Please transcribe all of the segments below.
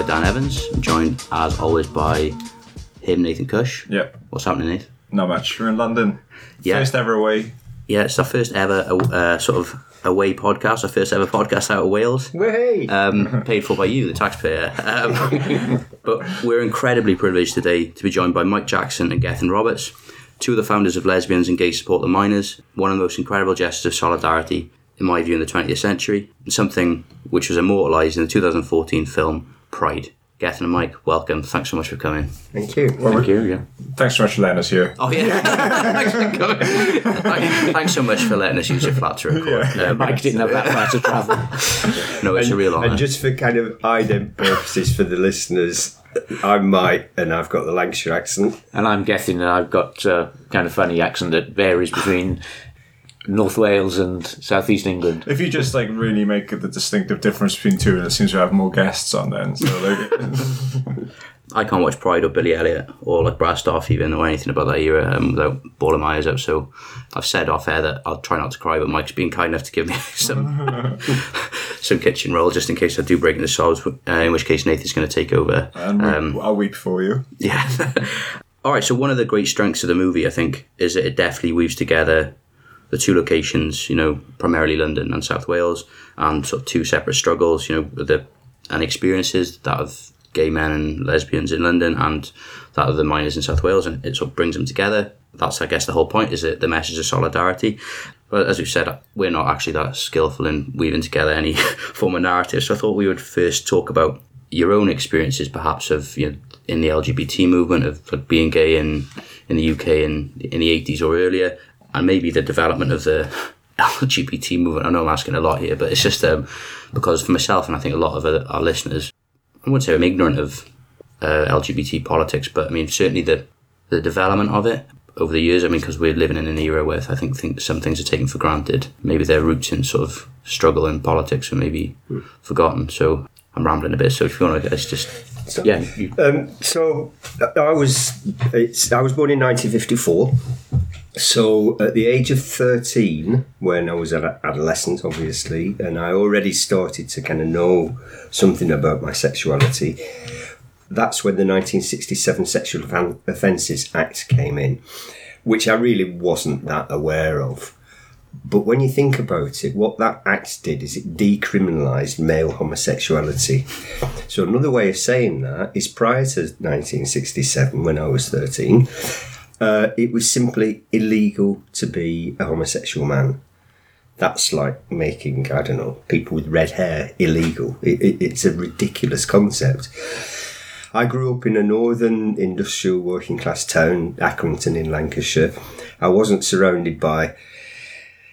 boy Dan Evans. I'm joined, as always, by him, Nathan Cush. Yep. What's happening, Nathan? Not much. We're in London. Yeah. First ever away. Yeah, it's our first ever uh, sort of away podcast, our first ever podcast out of Wales. Way. Um, paid for by you, the taxpayer. Um, but we're incredibly privileged today to be joined by Mike Jackson and Gethin Roberts, two of the founders of Lesbians and Gay Support the Miners, one of the most incredible gestures of solidarity, in my view, in the 20th century, something which was immortalised in the 2014 film Pride. Gethin and Mike, welcome. Thanks so much for coming. Thank you. Thank you. Yeah. Thanks so much for letting us here. Oh yeah, thanks for coming. Thank- Thanks so much for letting us use your flat to record. Um, Mike didn't have that far to travel. no, it's a real honour. And just for kind of ident purposes for the listeners, I'm Mike and I've got the Lancashire accent. And I'm guessing that I've got uh, kind of funny accent that varies between North Wales and Southeast England. If you just like really make the distinctive difference between two, and it seems to have more guests on then. So like, I can't watch Pride or Billy Elliot or like Brassed Off even or anything about that era um, without bawling my eyes out. So I've said off air that I'll try not to cry, but Mike's been kind enough to give me some some kitchen roll just in case I do break into sobs. Uh, in which case Nathan's going to take over. and Um, I'll weep for you. Yeah. All right. So one of the great strengths of the movie, I think, is that it definitely weaves together the two locations. You know, primarily London and South Wales, and sort of two separate struggles. You know, the and experiences that of gay men and lesbians in London and that of the miners in South Wales, and it sort of brings them together. That's, I guess, the whole point is that the message of solidarity. But as we've said, we're not actually that skillful in weaving together any form of narrative. So I thought we would first talk about your own experiences, perhaps of you know in the LGBT movement of like, being gay in in the UK in in the eighties or earlier, and maybe the development of the LGBT movement. I know I'm asking a lot here, but it's just um, because for myself and I think a lot of our listeners, I wouldn't say I'm ignorant of uh, LGBT politics, but I mean certainly the the development of it over the years. I mean, because we're living in an era where I think, think some things are taken for granted. Maybe their roots in sort of struggle in politics are maybe forgotten. So I'm rambling a bit. So if you want to, it's just Yeah, you, Um, so I was it's, I was born in 1954. So at the age of 13, when I was an adolescent, obviously, and I already started to kind of know something about my sexuality, that's when the 1967 Sexual Offences Act came in, which I really wasn't that aware of. But when you think about it, what that act did is it decriminalised male homosexuality. So another way of saying that is prior to 1967, when I was 13, uh, it was simply illegal to be a homosexual man. That's like making, I don't know, people with red hair illegal. It, it, it's a ridiculous concept. I grew up in a northern industrial working class town, Accrington in Lancashire. I wasn't surrounded by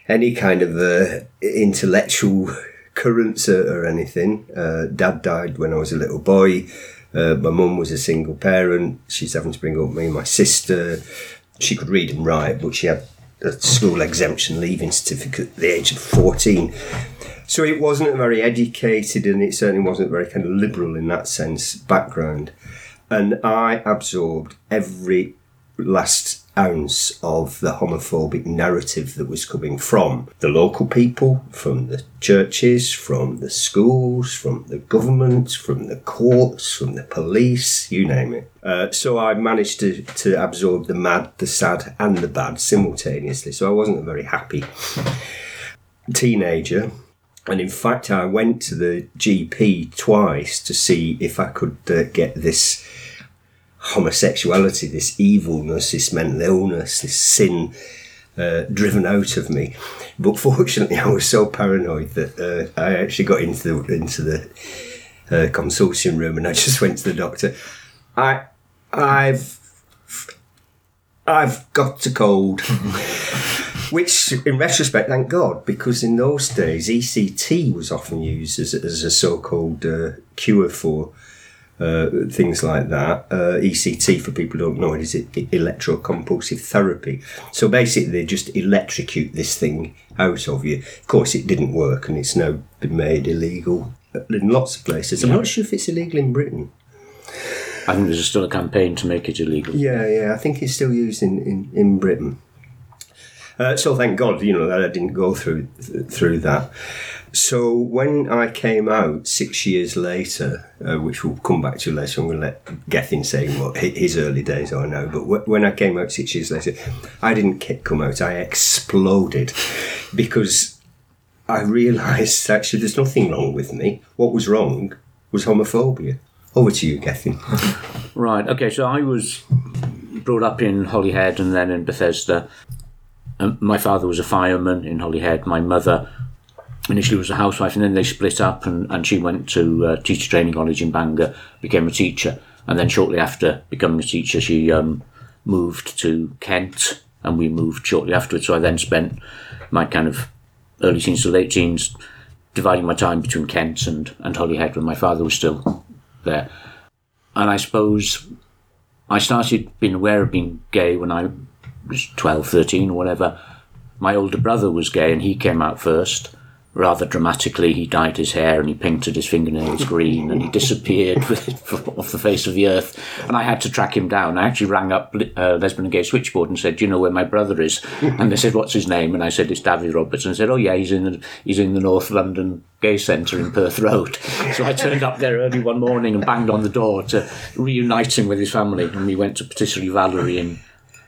any kind of uh, intellectual currents or, anything. Uh, Dad died when I was a little boy. Uh, my mum was a single parent. She's having to bring up me and my sister. She could read and write, but she had a school exemption leaving certificate at the age of 14. So it wasn't a very educated and it certainly wasn't very kind of liberal in that sense background. And I absorbed every last ounce of the homophobic narrative that was coming from the local people, from the churches, from the schools, from the government, from the courts, from the police, you name it. Uh, so I managed to, to absorb the mad, the sad, and the bad simultaneously. So I wasn't a very happy teenager. And in fact, I went to the GP twice to see if I could uh, get this homosexuality, this evilness, this mental illness, this sin uh, driven out of me. But fortunately, I was so paranoid that uh, I actually got into the into the uh, consulting room and I just went to the doctor. I, I've, I've got a cold. Which, in retrospect, thank God, because in those days ECT was often used as, as a so-called uh, cure for uh, things like that. Uh, ECT, for people who don't know it, is e- electrocompulsive therapy. So basically, they just electrocute this thing out of you. Of course, it didn't work, and it's now been made illegal in lots of places. I'm not sure if it's illegal in Britain. I think there's still a campaign to make it illegal. Yeah, yeah, I think it's still used in, in, in Britain. Uh, so thank God, you know, that I didn't go through th- through that. So when I came out six years later, uh, which we'll come back to later, I'm going to let Gethin say what his early days are now. But wh- when I came out six years later, I didn't come out. I exploded because I realised actually there's nothing wrong with me. What was wrong was homophobia. Over to you, Gethin. Right. Okay. So I was brought up in Holyhead and then in Bethesda. Um, my father was a fireman in Holyhead. My mother initially was a housewife, and then they split up, and, and she went to uh, teacher training college in Bangor, became a teacher, and then shortly after becoming a teacher, she um, moved to Kent, and we moved shortly afterwards. So I then spent my kind of early teens to late teens dividing my time between Kent and, and Holyhead when my father was still there. And I suppose I started being aware of being gay when I was 12, 13, or whatever. My older brother was gay and he came out first. Rather dramatically, he dyed his hair and he painted his fingernails green and he disappeared off the face of the earth. And I had to track him down. I actually rang up uh, Lesbian and Gay Switchboard and said, "Do you know where my brother is?" And they said, "What's his name?" And I said, "It's David Roberts." And they said, "Oh yeah, he's in the he's in the North London Gay Centre in Perth Road." So I turned up there early one morning and banged on the door to reunite him with his family. And we went to Patisserie Valerie in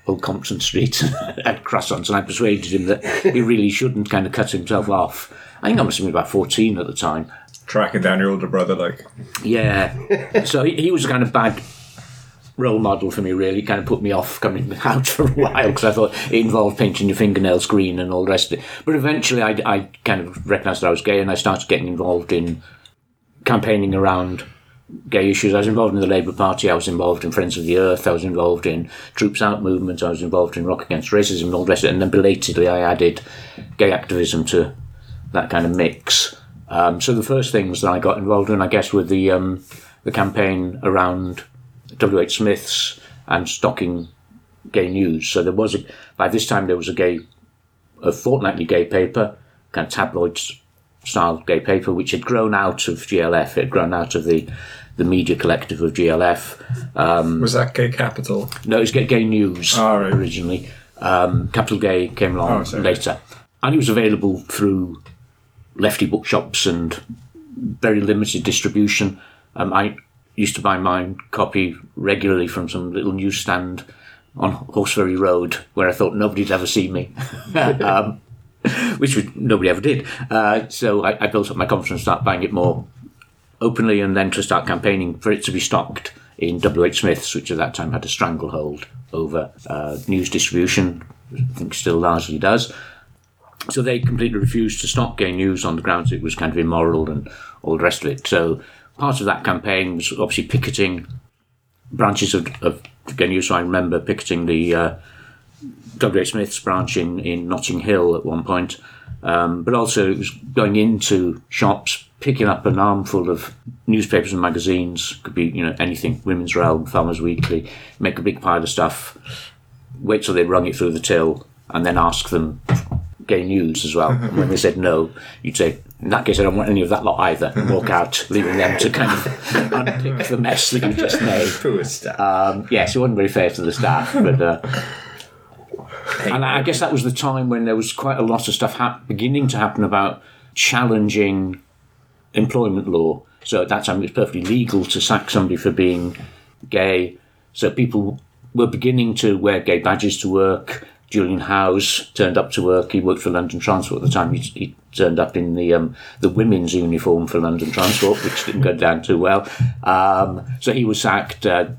Old Compton Street at croissants, and I persuaded him that he really shouldn't kind of cut himself off. I think I must have been about 14 at the time. Tracking down your older brother, like Yeah. so he, he was a kind of bad role model for me, really. Kind of put me off coming out for a while because I thought it involved painting your fingernails green and all the rest of it. But eventually I, I kind of recognised that I was gay and I started getting involved in campaigning around gay issues. I was involved in the Labour Party, I was involved in Friends of the Earth, I was involved in Troops Out movement, I was involved in Rock Against Racism and all the rest of it. And then belatedly I added gay activism to that kind of mix. Um, so the first things that I got involved in, I guess, were the um, the campaign around W. H. Smith's and stocking gay news. So there was a, by this time there was a gay, a fortnightly gay paper, kind of tabloid style gay paper, which had grown out of GLF. It had grown out of the the media collective of GLF. was that gay capital? No, it was Gay, gay News Oh, right. originally. Um, Capital Gay came along Oh, later. And it was available through lefty bookshops and very limited distribution. Um, I used to buy my copy regularly from some little newsstand on Horseferry Road where I thought nobody'd ever see me. um, which would, nobody ever did. Uh, so I, I built up my confidence, started buying it more openly, and then to start campaigning for it to be stocked in WH Smith's, which at that time had a stranglehold over uh, news distribution. I think still largely does. So they completely refused to stock gay news on the grounds it was kind of immoral and all the rest of it. So part of that campaign was obviously picketing branches of, of gay news. So I remember picketing the uh, W. H. Smith's branch in, in Notting Hill at one point. Um, but also it was going into shops, picking up an armful of newspapers and magazines, could be, you know, anything, Women's Realm, Farmers Weekly, make a big pile of stuff, wait till they rung it through the till, and then ask them gay news as well. And when they said no, you'd say, in that case, I don't want any of that lot either, and walk out, leaving them to kind of unpick the mess that you just made. Poor staff. Um, yes, it wasn't very fair to the staff, but. Uh, and I guess that was the time when there was quite a lot of stuff hap- beginning to happen about challenging employment law. So at that time, it was perfectly legal to sack somebody for being gay. So people were beginning to wear gay badges to work. Julian Hows turned up to work. He worked for London Transport at the time. He, he turned up in the um, the women's uniform for London Transport, which didn't go down too well. Um, so he was sacked. Uh,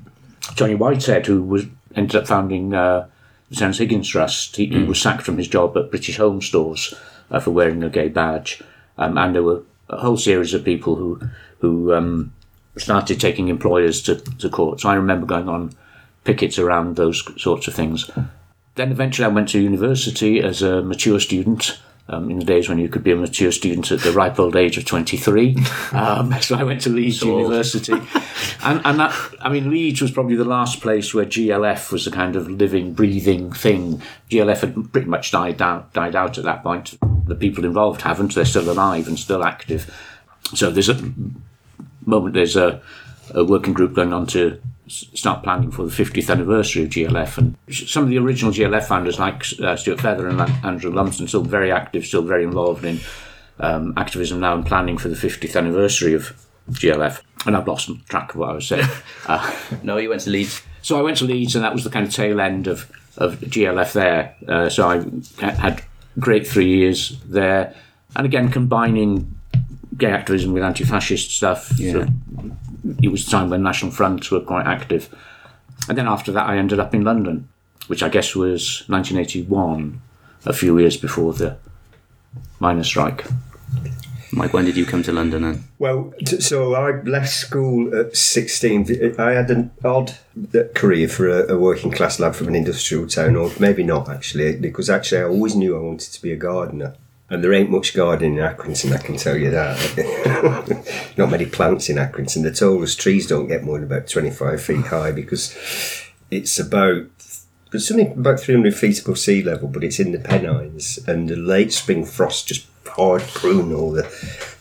Tony Whitehead, who was ended up founding uh, the Terence Higgins Trust, he, he was sacked from his job at British Home Stores uh, for wearing a gay badge, um, and there were a whole series of people who who um, started taking employers to, to court. So I remember going on pickets around those sorts of things. Then eventually I went to university as a mature student. Um, in the days when you could be a mature student at the ripe old age of 23. Um, so I went to Leeds University. and, and that, I mean, Leeds was probably the last place where GLF was a kind of living, breathing thing. GLF had pretty much died out, died out at that point. The people involved haven't. They're still alive and still active. So there's a moment, there's a, a working group going on to start planning for the 50th anniversary of GLF. And some of the original GLF founders, like uh, Stuart Feather and Andrew Lumsden, still very active, still very involved in um, activism now and planning for the 50th anniversary of GLF. And I've lost track of what I was saying. uh, No, you went to Leeds. so I went to Leeds, and that was the kind of tail end of, of GLF there. Uh, so I had great three years there. And again, combining gay activism with anti fascist stuff. Sort of- it was the time when National Fronts were quite active. And then after that, I ended up in London, which I guess was 1981, a few years before the miners' strike. Mike, when did you come to London then? Well, t- so I left school at 16. I had an odd uh, career for a, a working class lad from an industrial town, or maybe not actually, because actually I always knew I wanted to be a gardener. And there ain't much gardening in Accrington, I can tell you that. not many plants in Accrington. The tallest trees don't get more than about 25 feet high because it's about it's only about 300 feet above sea level, but it's in the Pennines, and the late spring frost just hard prune all the,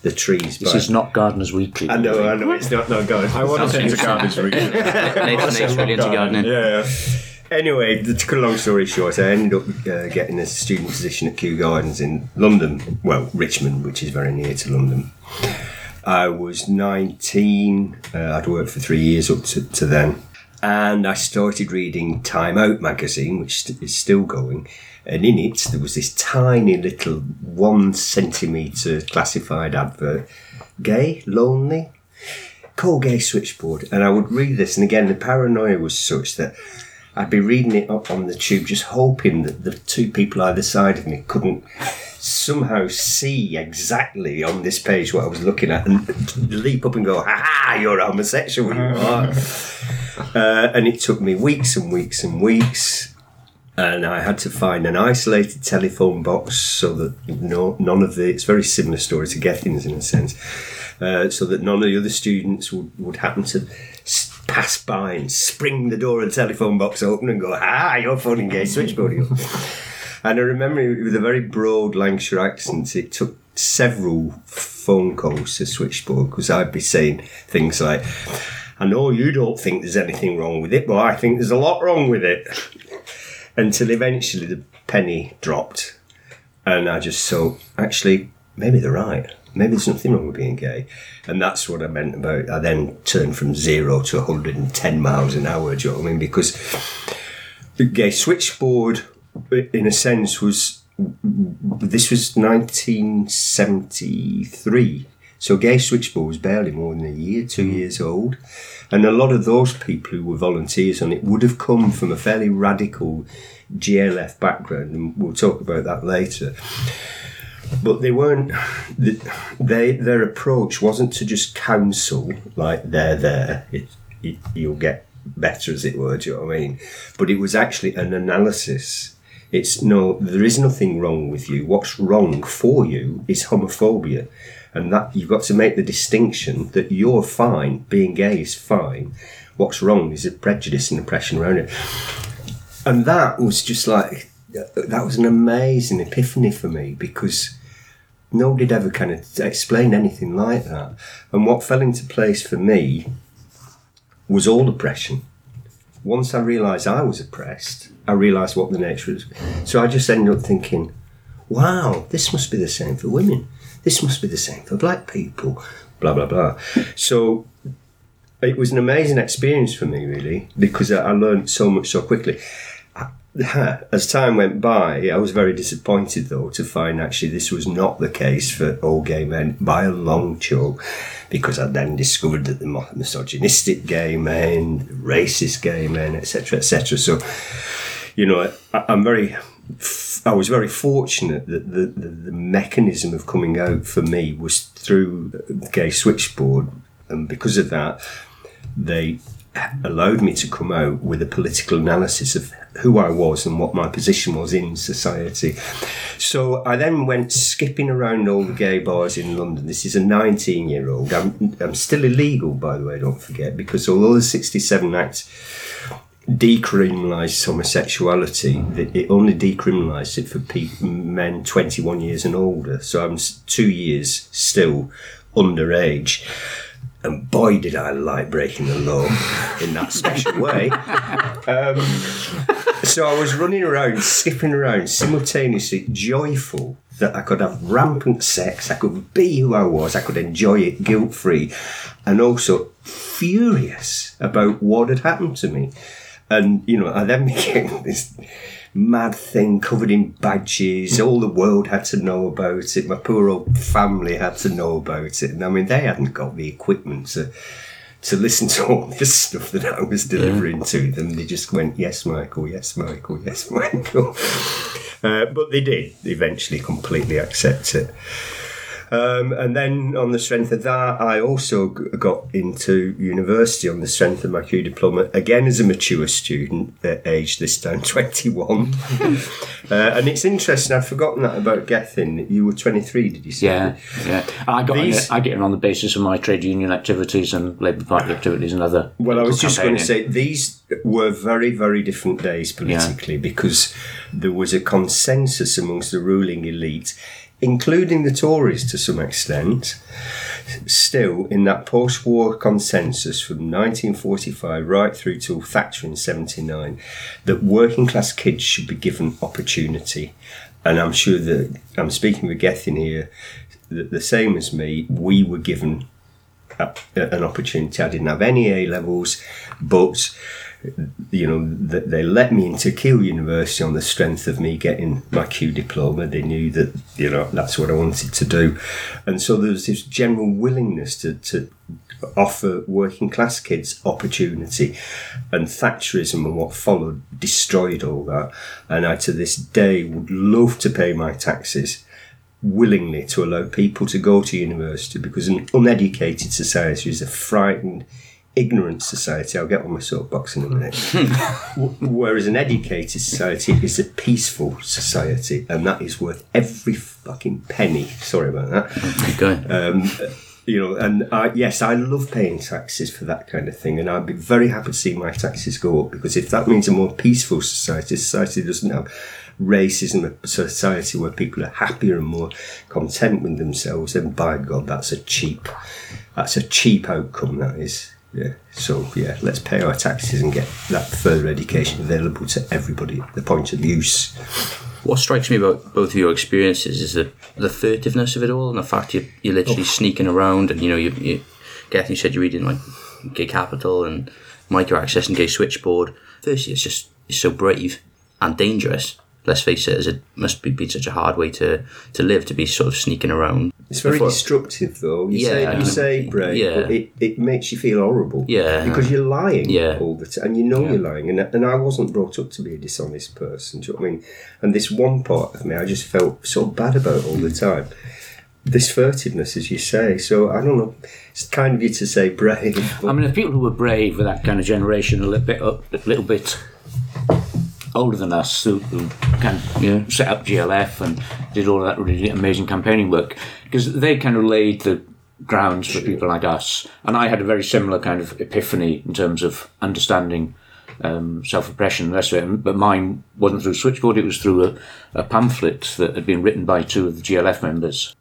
the trees. This is not Gardeners Weekly. I know, I know, it's not no good. I want to into garbage weekend. Nathan Nate's really into gardening. Yeah, yeah. Anyway, to cut a long story short, I ended up uh, getting a student position at Kew Gardens in London, well, Richmond, which is very near to London. I was 19, uh, I'd worked for three years up to, to then, and I started reading Time Out magazine, which st- is still going. And in it, there was this tiny little one centimetre classified advert gay, lonely, call gay switchboard. And I would read this, and again, the paranoia was such that I'd be reading it up on the tube, just hoping that the two people either side of me couldn't somehow see exactly on this page what I was looking at and leap up and go, ha ha, you're a homosexual, you are. uh, and it took me weeks and weeks and weeks. And I had to find an isolated telephone box so that no, none of the, it's very similar story to Gethin's in a sense, uh, so that none of the other students would, would happen to pass by and spring the door of the telephone box open and go, ah, your phone engaged switchboard. and I remember with a very broad Lancashire accent, it took several phone calls to switchboard because I'd be saying things like, I know you don't think there's anything wrong with it, but I think there's a lot wrong with it. Until eventually the penny dropped. And I just thought, actually, maybe they're right. Maybe there's nothing wrong with being gay. And that's what I meant about. I then turned from zero to 110 miles an hour, do you know what I mean? Because the gay switchboard, in a sense, was. This was 1973. So Gay Switchboard was barely more than a year, two mm. years old. And a lot of those people who were volunteers on it would have come from a fairly radical GLF background, and we'll talk about that later. But they weren't. They their approach wasn't to just counsel like they're there. It, it, you'll get better, as it were. Do you know what I mean? But it was actually an analysis. It's no, there is nothing wrong with you. What's wrong for you is homophobia, and that you've got to make the distinction that you're fine. Being gay is fine. What's wrong is the prejudice and oppression around it. And that was just like that was an amazing epiphany for me because nobody had ever kind of explained anything like that. And what fell into place for me was all oppression. Once I realised I was oppressed, I realised what the nature was. So I just ended up thinking, wow, this must be the same for women. This must be the same for black people. Blah, blah, blah. So it was an amazing experience for me, really, because I I learned so much so quickly. As time went by, I was very disappointed, though, to find actually this was not the case for all gay men by a long chalk, because I then discovered that the misogynistic gay men, racist gay men, etc., etc. So, you know, I, I'm very, I was very fortunate that the, the, the mechanism of coming out for me was through the gay switchboard, and because of that, they allowed me to come out with a political analysis of who I was and what my position was in society. So I then went skipping around all the gay bars in London. This is a 19 year old. I'm, I'm still illegal, by the way, don't forget, because although the 67 Act decriminalised homosexuality, it only decriminalised it for men 21 years and older. So I'm two years still underage. And boy, did I like breaking the law in that special way. Um, so I was running around, skipping around, simultaneously joyful that I could have rampant sex, I could be who I was, I could enjoy it guilt free, and also furious about what had happened to me. And, you know, I then became this mad thing covered in badges. All the world had to know about it. My poor old family had to know about it. And I mean, they hadn't got the equipment to to listen to all this stuff that I was delivering to them. They just went, "Yes, Michael. Yes, Michael. Yes, Michael." Uh, but they did eventually completely accept it. Um, and then on the strength of that, I also got into university on the strength of my Kew diploma, again as a mature student, at age this time 21. uh, and it's interesting, I've forgotten that about Gethin. You were 23, did you say? Yeah, yeah. I got These- in, I get in on the basis of my trade union activities and Labour Party activities and other. Well, I was just going to say these were very, very different days politically because there was a consensus amongst the ruling elite, including the Tories to some extent, still in that post war consensus from 1945 right through to Thatcher in 79 that working class kids should be given opportunity. And I'm sure that I'm speaking with Gethin here, that the same as me, we were given a- an opportunity. I didn't have any A levels, but you know th- they let me into Keele University on the strength of me getting my Kew diploma. They knew that you know that's what I wanted to do, and so there was this general willingness to. to offer working class kids opportunity and Thatcherism and what followed destroyed all that and I to this day would love to pay my taxes willingly to allow people to go to university because an uneducated society is a frightened, ignorant society. I'll get on my soapbox in a minute. Whereas an educated society is a peaceful society, and that is worth every fucking penny. Sorry about that. Um, you know, and I, yes, I love paying taxes for that kind of thing, and I'd be very happy to see my taxes go up because if that means a more peaceful society, a society that doesn't have racism, a society where people are happier and more content with themselves, then by God, that's a cheap, that's a cheap outcome. That is, yeah. So yeah, let's pay our taxes and get that further education available to everybody at the point of use. What strikes me about both of your experiences is the the furtiveness of it all, and the fact you you're literally oh. sneaking around, and you know you you Gethin, you said you're reading like Gay Capital and Micro Access and Gay Switchboard. Firstly, it's just it's so brave and dangerous. Let's face it, as it must be, be such a hard way to, to live to be sort of sneaking around. It's very Before- destructive, though. You Yeah, say I you know. say brave, Yeah. but it, it makes you feel horrible. Yeah. because you're lying Yeah. all the time, and you know you're lying. And and I wasn't brought up to be a dishonest person. Do you know what I mean? And this one part of me, I just felt so bad about all the time. This furtiveness, as you say. So I don't know. It's kind of you to say brave. I mean, the people who were brave were that kind of generation, a little bit, a little bit older than us, who, who you know, set up GLF and did all that really amazing campaigning work, because they kind of laid the grounds for people like us. And I had a very similar kind of epiphany in terms of understanding um, self-oppression and it. But mine wasn't through Switchboard; it was through a, a pamphlet that had been written by two of the GLF members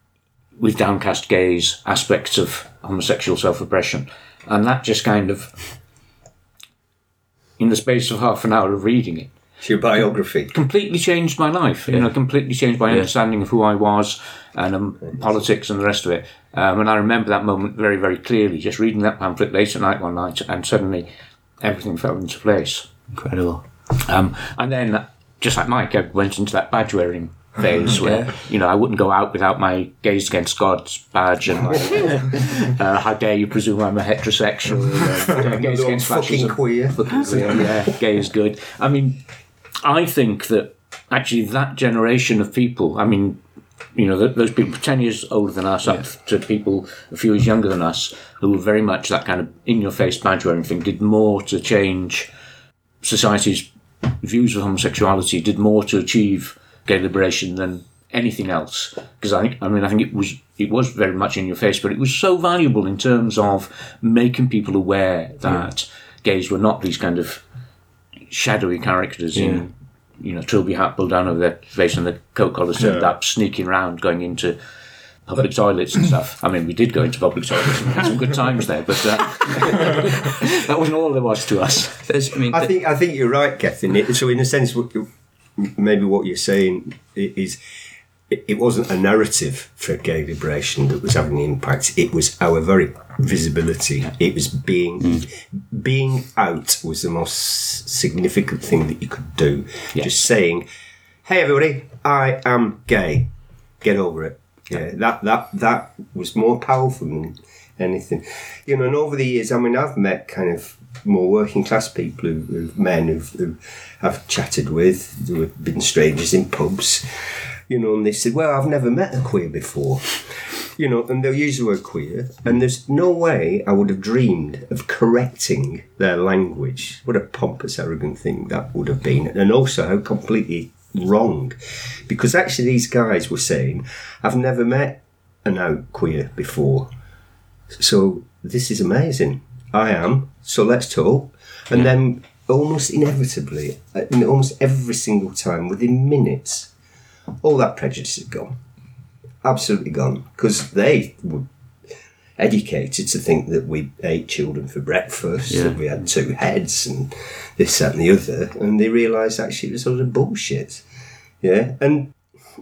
with downcast gays aspects of homosexual self-oppression and that just kind of in the space of half an hour of reading it it's your biography. completely changed my life you know completely changed my understanding of who i was and um, politics and the rest of it um, and i remember that moment very very clearly just reading that pamphlet late at night one night and suddenly everything fell into place Incredible. um, and then, just like Mike, I went into that badge wearing phase where, you know, I wouldn't go out without my Gays Against God's badge and like, uh, how dare you presume I'm a heterosexual, uh, Gays Against fucking Fascism. queer. Yeah, yeah, gay is good. I mean, I think that actually that generation of people, I mean, you know, those people 10 years older than us, up to people a few years younger than us, who were very much that kind of in your face badge wearing thing, did more to change society's views of homosexuality, did more to achieve gay liberation than anything else. Because I think, I mean, I think it was it was very much in your face, but it was so valuable in terms of making people aware that gays were not these kind of shadowy characters in, you know, trilby hat pulled down over their face and the coat collar turned Yeah. up, sneaking around, going into public toilets and stuff. I mean, we did go into public toilets and had some good times there, but uh, that wasn't all there was to us. There's, I mean, I think I think you're right, Gethin. It- So in a sense, what you- maybe what you're saying i- is it it wasn't a narrative for gay liberation that was having an impact. It was our very visibility. It was being mm. being out was the most significant thing that you could do. Yeah. Just saying, "Hey, everybody, I am gay. Get over it." Yeah, that that that was more powerful than anything. You know, and over the years, I mean, I've met kind of more working class people who, who men who've, who I've chatted with, who have been strangers in pubs, you know, and they said, Well, I've never met a queer before. You know, and they'll use the word queer, and there's no way I would have dreamed of correcting their language. What a pompous, arrogant thing that would have been, and also how completely wrong. Because actually, these guys were saying, I've never met an out queer before. So this is amazing. I am. So let's talk. And then almost inevitably, uh, almost every single time, within minutes, all that prejudice is gone. Absolutely gone. Because they were educated to think that we ate children for breakfast, Yeah. that we had two heads, and this, that, and the other. And they realised actually it was all a bullshit. Yeah. And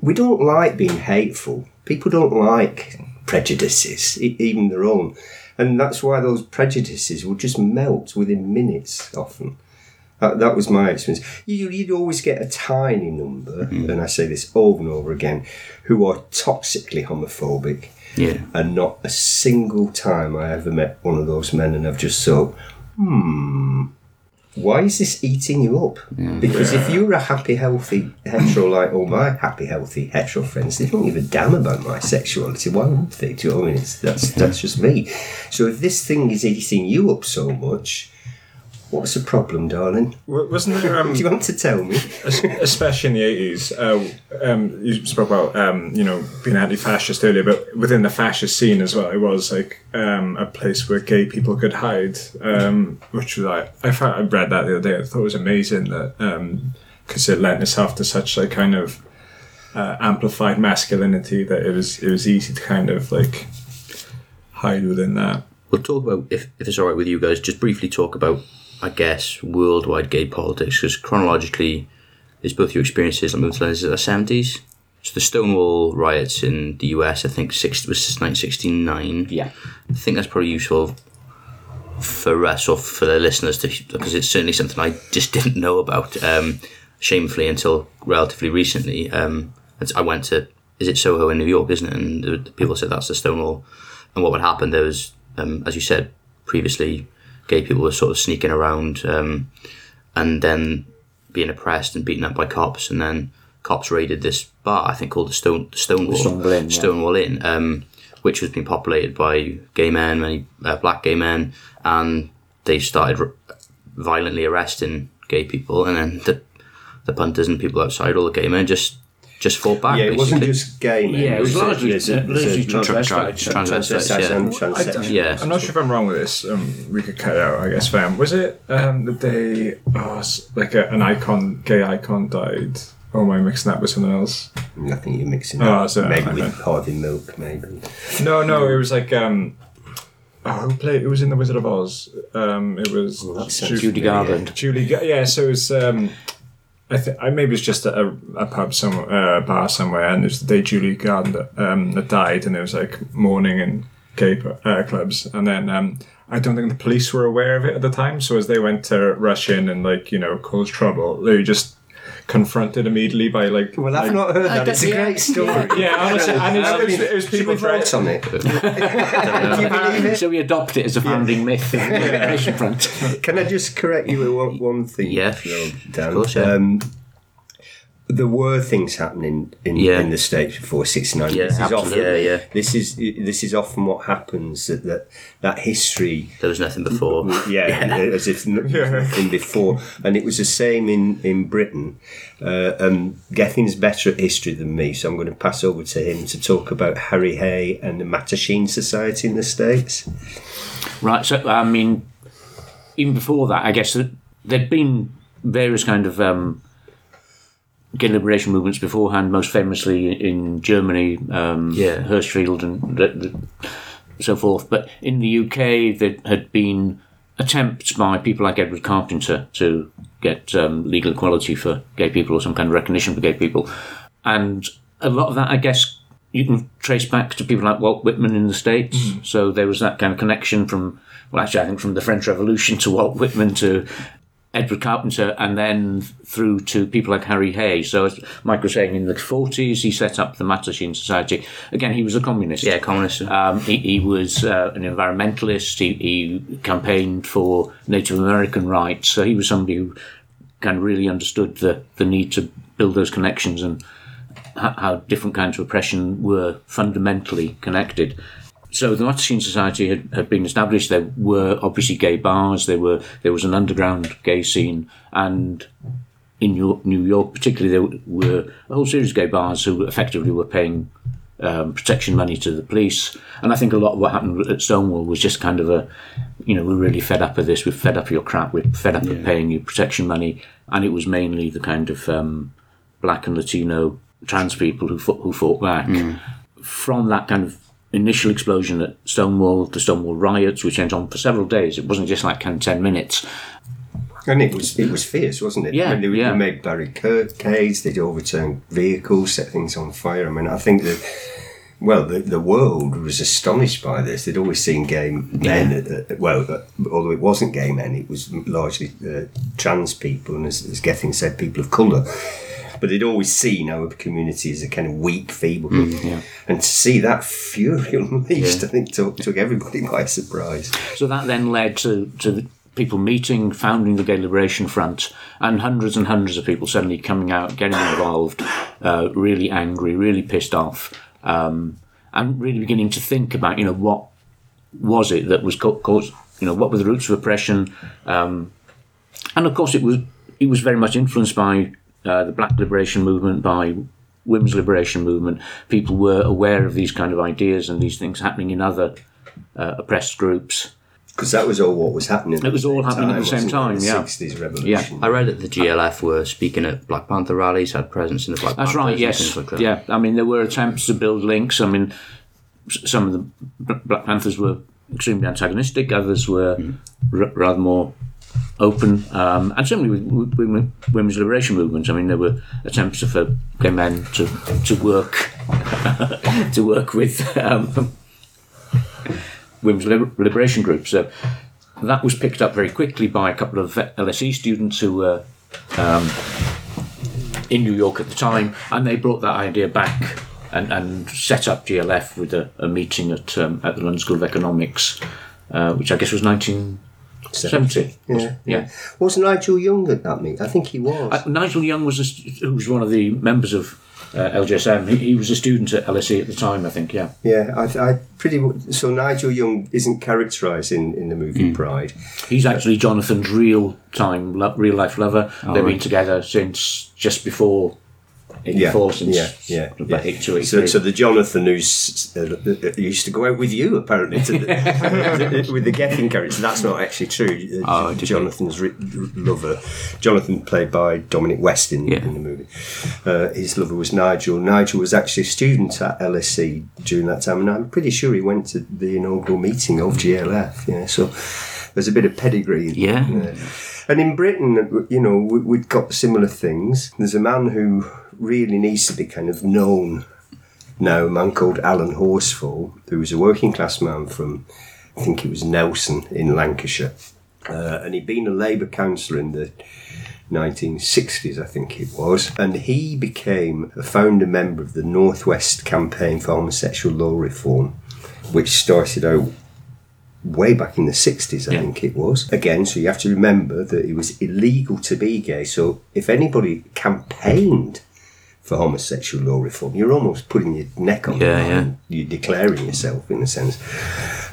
we don't like being hateful. People don't like prejudices, even their own. And that's why those prejudices will just melt within minutes often. That, that was my experience. You, you'd always get a tiny number, and I say this over and over again, who are toxically homophobic. yeah. And not a single time I ever met one of those men, and I've just thought, hmm, why is this eating you up? Because if you're a happy, healthy hetero like all my happy, healthy hetero friends, they don't give a damn about my sexuality. Why would they? Do you know what I mean? It's, that's, that's just me. So if this thing is eating you up so much, what's the problem, darling? Wa- Wasn't there, um, Do you want to tell me? especially in the eighties, uh, um, you spoke about um, you know being anti-fascist earlier, but within the fascist scene as well, it was like um, a place where gay people could hide, um, which was like I found I read that the other day. I thought it was amazing that because it lent itself to such like kind of uh, amplified masculinity that it was it was easy to kind of like hide within that. We'll talk about, if, if it's all right with you guys, just briefly talk about, I guess, worldwide gay politics, because chronologically, it's both your experiences, like moving to the 70s? So the Stonewall riots in the US, I think, six, was 1969. Yeah. I think that's probably useful for us or for the listeners to because it's certainly something I just didn't know about. Um, shamefully, until relatively recently, um, I went to is it Soho in New York, isn't it? And people said that's the Stonewall. And what would happen there was, um, as you said previously, gay people were sort of sneaking around um, and then being oppressed and beaten up by cops, and then cops raided this bar I think called the Stone the Stonewall Stonewall Inn, yeah. Inn, um, which was being populated by gay men, many uh, black gay men, and they started r- violently arresting gay people, and then the the punters and people outside, all the gay men, just just fought back. Yeah, it wasn't basically. just gay men. Yeah, it was largely- there's a- there's largely transvestites. Transvestites, transvestites yeah. I don't- transsexuals. Yeah. I'm not sure if I'm wrong with this. Um, we could cut it out, I guess. Fam, was it um, the day oh, s- like a, an icon, gay icon died? Or am I mixing that with something else? I think you're mixing Oh, up. so- maybe okay. with Harvey Milk, maybe. No, no, it was like um, oh, who played? It was in the Wizard of Oz. Um, it was that sounds Ju- Judy familiar. Garland. Julie. Ga- Yeah, so it was. Um, I think I maybe it's just a, a pub somewhere, uh, bar somewhere, and it was the day Julie Garland um, died, and it was like mourning in gay uh, clubs, and then um, I don't think the police were aware of it at the time. So as they went to rush in and like you know cause trouble, they just confronted immediately by like. Well, I've like- not heard that. don't- It's a great story. Yeah, honestly, and it was, it was, it was people we vote on it? Do you believe it? So we adopt it as a founding myth in Front. Can I just correct you with one, one thing? Yeah, if Dan? of course, yeah. um, there were things happening in, Yeah. in the states before 69. Yeah, this is often, Yeah, yeah. This is this is often what happens that that, that history There was nothing before. yeah, as if nothing before. And it was the same in in Britain. Uh, um, Gethin's better at history than me, so I'm going to pass over to him to talk about Harry Hay and the Mattachine Society in the States. Right. So I mean, even before that, I guess there'd been various kind of um, gay liberation movements beforehand, most famously in Germany, um, Yeah. Hirschfeld and the, the, so forth. But in the UK, there had been attempts by people like Edward Carpenter to get um, legal equality for gay people or some kind of recognition for gay people. And a lot of that, I guess, you can trace back to people like Walt Whitman in the States. So there was that kind of connection from, well, actually, I think from the French Revolution to Walt Whitman to Edward Carpenter, and then through to people like Harry Hay. So, as Mike was saying, in the 40s, he set up the Mattachine Society. Again, he was a communist. Yeah, communist. Um, he, he was uh, an environmentalist. He, he campaigned for Native American rights. So he was somebody who kind of really understood the, the need to build those connections and how different kinds of oppression were fundamentally connected. So the Mattachine Society had, had been established. There were obviously gay bars. There were there was an underground gay scene, and in New York, New York particularly, there were a whole series of gay bars who effectively were paying um, protection money to the police. And I think a lot of what happened at Stonewall was just kind of a, you know, we're really fed up of this. We're fed up of your crap. We're fed up of paying you protection money. And it was mainly the kind of um, black and Latino trans people who fought, who fought back. From that kind of initial explosion at Stonewall, the Stonewall riots, which went on for several days, it wasn't just like kind of 10 minutes. And it was it was fierce, wasn't it? Yeah, I mean, they, yeah. they made barricades, they'd overturn vehicles, set things on fire. I mean, I think that, well, the, the world was astonished by this. They'd always seen gay men, uh, well, uh, although it wasn't gay men, it was largely uh, trans people, and as, as Gethin said, people of colour. But they'd always seen our community as a kind of weak, feeble group. Mm, yeah. And to see that fury unleashed, I think, took, took everybody by surprise. So that then led to, to the people meeting, founding the Gay Liberation Front, and hundreds and hundreds of people suddenly coming out, getting involved, uh, really angry, really pissed off, um, and really beginning to think about, you know, what was it that was co- caused, you know, what were the roots of oppression, um, and of course it was it was very much influenced by uh, the Black Liberation Movement, by Women's Liberation Movement. People were aware of these kind of ideas and these things happening in other uh, oppressed groups. Because that was all what was happening. It was all happening at the same time, The yeah. 60s revolution. I read that the GLF were speaking at Black Panther rallies, had presence in the Black That's Panthers right. Yes. like that. yeah. I mean, there were attempts to build links. I mean, some of the Black Panthers were extremely antagonistic. Others were r- rather more open. Um, and certainly with, women, women's liberation movements. I mean, there were attempts for gay men to to work to work with um, women's liber- liberation groups. So that was picked up very quickly by a couple of LSE students who were in New York at the time, and they brought that idea back and, and set up GLF with a, a meeting at um, at the London School of Economics, uh, which I guess was 1970. Yeah. Yeah. Was Nigel Young at that meeting? I think he was. Uh, Nigel Young was a, st- who was one of the members of uh, LGSM. He, he was a student at LSE at the time, I think. Yeah, yeah, I, I pretty so Nigel Young isn't characterised in, in the movie Hmm. Pride. he's actually Jonathan's real time, real life lover. They've been together since just before. 84, since yeah, yeah, yeah. 82, So, 83. so the Jonathan who's uh, uh, used to go out with you apparently to the, with the Gethin character. That's not actually true. Uh, Oh. Jonathan's ri- lover, Jonathan played by Dominic West in, Yeah. in the movie. Uh, his lover was Nigel. Nigel was actually a student at LSE during that time, and I'm pretty sure he went to the inaugural meeting of GLF. Yeah, so there's a bit of pedigree. Yeah. there. And in Britain, you know, we, we've got similar things. There's a man who really needs to be kind of known now, a man called Allan Horsfall, who was a working class man from, I think it was Nelson in Lancashire. Uh, and he'd been a Labour councillor in the 1960s, I think it was. And he became a founder member of the Northwest Campaign for Homosexual Law Reform, which started out way back in the 60s, I Yeah. think it was. Again, so you have to remember that it was illegal to be gay. So if anybody campaigned for homosexual law reform, you're almost putting your neck on the Yeah, line. You're declaring yourself, in a sense.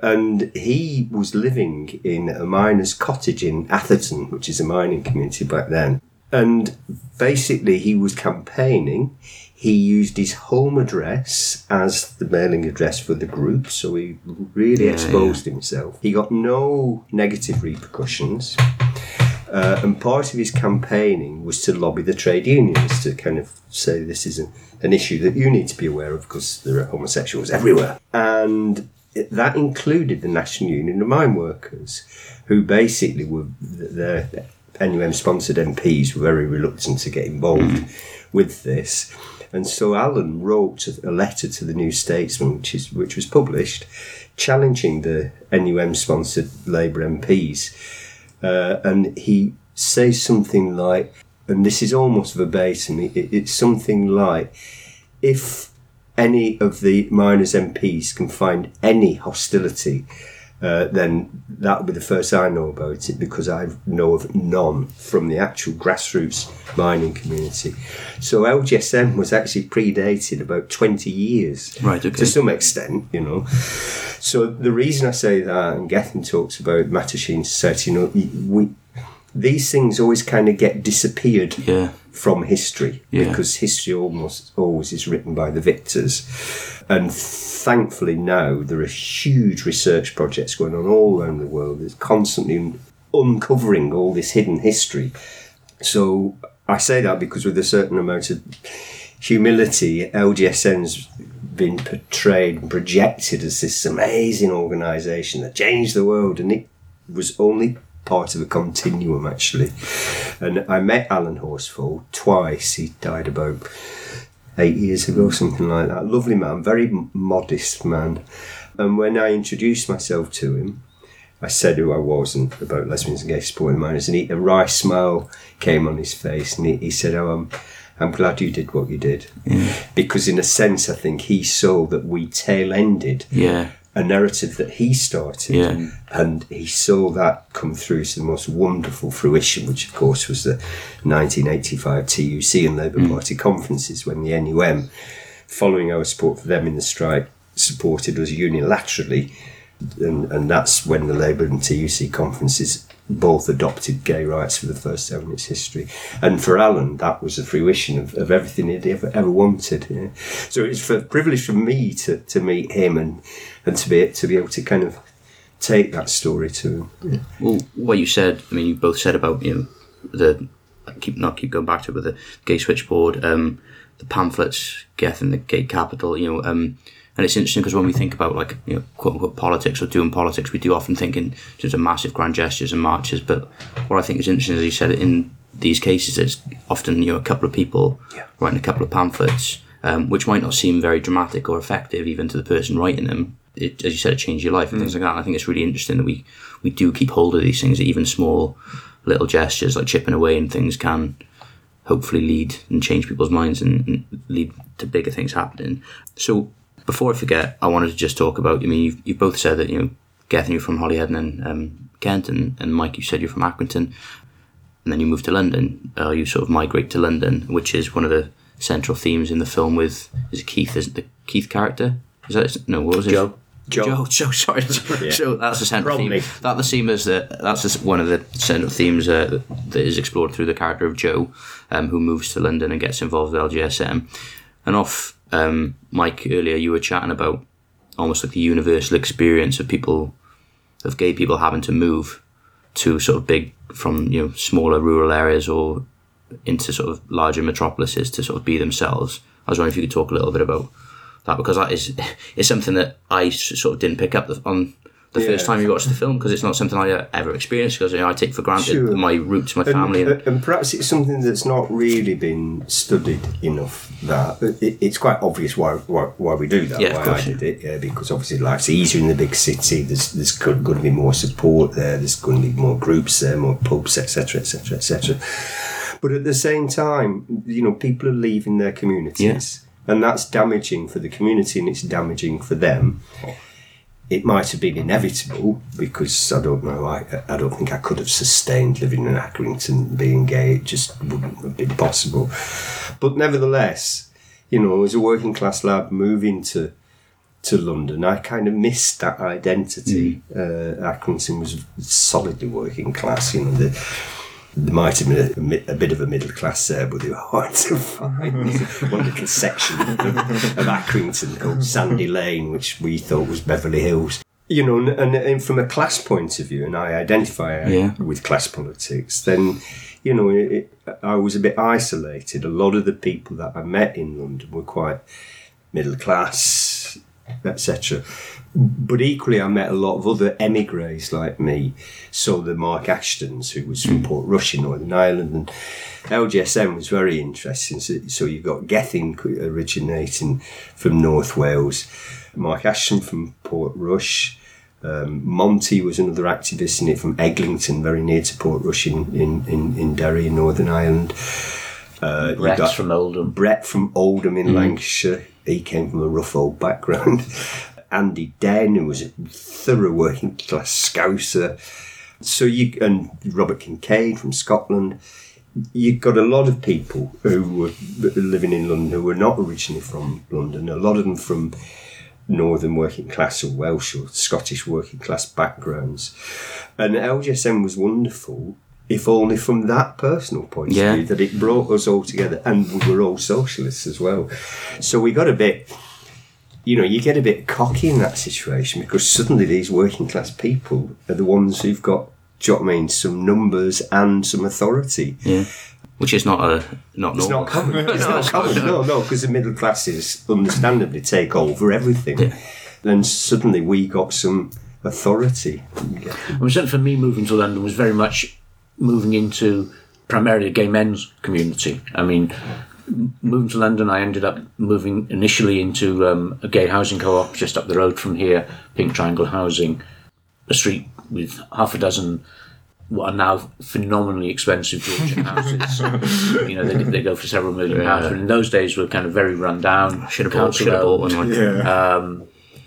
And he was living in a miner's cottage in Atherton, which is a mining community back then. And basically, he was campaigning. He used his home address as the mailing address for the group, so he really Yeah, exposed himself. He got no negative repercussions. Uh, and part of his campaigning was to lobby the trade unions to kind of say this is an, an issue that you need to be aware of because there are homosexuals everywhere. And that included the National Union of Mine Workers, who basically were the NUM sponsored MPs were very reluctant to get involved with this. And so Allan wrote a letter to the New Statesman, which is which was published, challenging the NUM sponsored Labour MPs. Uh, and he says something like, and this is almost verbatim, it, it's something like, if any of the miners' MPs can find any hostility uh, then that would be the first I know about it because I know of none from the actual grassroots mining community. So LGSM was actually predated about 20 years. Right, okay. To some extent, you know. So the reason I say that, and Gethin talks about Mattachine Society, you know, we, these things always kind of get disappeared Yeah. From history Yeah. because history almost always is written by the victors. And thankfully now there are huge research projects going on all around the world. It's constantly uncovering all this hidden history. So I say that because with a certain amount of humility, LGSM's been portrayed and projected as this amazing organisation that changed the world, and it was only part of a continuum actually. And I met Allan Horsfall twice. He died about eight years ago, something like that. Lovely man, very modest man. And when I introduced myself to him, I said who I was and about lesbians and gay supporting miners, and he, a wry smile came on his face, and he, he said, "Oh, I'm, I'm glad you did what you did," because in a sense, I think he saw that we tail ended Yeah. A narrative that he started, Yeah. and he saw that come through to the most wonderful fruition, which of course was the 1985 TUC and Labour mm. Party conferences when the NUM, following our support for them in the strike, supported us unilaterally, and, and that's when the Labour and TUC conferences both adopted gay rights for the first time in its history. And for Allan, that was the fruition of, of everything he'd ever, ever wanted. Yeah. So it's a privilege for me to, to meet him and, and to be to be able to kind of take that story to him. Well, what you said, I mean, you both said about you know the I keep not keep going back to it, but the gay switchboard, um, the pamphlets, Gethin the gay capital, you know, um, and it's interesting because when we think about like you know quote unquote politics or doing politics, we do often think in terms of massive grand gestures and marches. But what I think is interesting, as you said, in these cases, it's often you know a couple of people Yeah. writing a couple of pamphlets, um, which might not seem very dramatic or effective even to the person writing them. It, as you said, it changed your life and things like that. And I think it's really interesting that we we do keep hold of these things, even small little gestures like chipping away and things can hopefully lead and change people's minds and, and lead to bigger things happening. So before I forget, I wanted to just talk about. I mean, you've, you've both said that you know, Gethin, you're from Holyhead and um, Kent, and, and Mike, you said you're from Accrington, and then you moved to London. Uh, you sort of migrate to London, which is one of the central themes in the film. With is it Keith? Is it the Keith character? Is that no? What was it? Joe. Joe. Joe. Joe. Sorry. So that's the central Probably. theme. That the theme is that that's just one of the central themes uh, that is explored through the character of Joe, um, who moves to London and gets involved with LGSM. And off um, Mike earlier, you were chatting about almost like the universal experience of people, of gay people having to move to sort of big from you know smaller rural areas or into sort of larger metropolises to sort of be themselves. I was wondering if you could talk a little bit about that because that is is something that I sort of didn't pick up on the first time you watched the film because it's not something I uh, ever experienced because you know, I take for granted Sure. my roots, my family, And, and, and perhaps it's something that's not really been studied enough. That it, it's quite obvious why, why why we do that. Yeah, of why course, I did it. Yeah, because obviously life's easier in the big city. There's there's going to be more support there. There's going to be more groups there, more pubs, etc., etc., etc. But at the same time, you know, people are leaving their communities, and that's damaging for the community, and it's damaging for them it might have been inevitable because I don't know. I, I don't think I could have sustained living in Accrington being gay. It just wouldn't have been possible. But nevertheless, you know, as a working class lad moving to to London, I kind of missed that identity. Uh, Accrington was solidly working class. You know, the, there might have been a, a, bit of a middle class there, but they were hard to find. One little section of, of Accrington called Sandy Lane, which we thought was Beverly Hills. you know, and, and from a class point of view, and I identify uh, Yeah. with class politics, then, you know, it, I was a bit isolated. A lot of the people that I met in London were quite middle class, etc. But equally, I met a lot of other emigres like me. So the Mark Ashtons, who was from Portrush in Northern Ireland, and LGSM was very interesting. So, so you've got Gethin originating from North Wales, Mark Ashton from Portrush. Um, Monty was another activist in it from Eglinton, very near to Portrush in, in, in, in Derry in Northern Ireland. Uh, Brett's from Oldham. Brett from Oldham in Lancashire. He came from a rough old background. Andy Den, who was a thorough working class scouser. So you and Robert Kincaid from Scotland. You've got a lot of people who were living in London who were not originally from London. A lot of them from northern working class or Welsh or Scottish working class backgrounds. And LGSM was wonderful, if only from that personal point Yeah. of view, that it brought us all together and we were all socialists as well. So we got a bit, you know, you get a bit cocky in that situation because suddenly these working class people are the ones who've got, do you know what I mean, some numbers and some authority. Yeah. Which is not a not It's normal. not common. It's not common. No, no, because the middle classes understandably take over everything. Then suddenly we got some authority. I mean, certainly for me, moving to London was very much moving into primarily a gay men's community. I mean, moving to London, I ended up moving initially into um, a gay housing co-op just up the road from here, Pink Triangle Housing, a street with half a dozen what are now phenomenally expensive Georgian houses. you know, they, they go for several million pounds, but in those days were kind of very run down. Should have bought, should have bought one. Like, Yeah.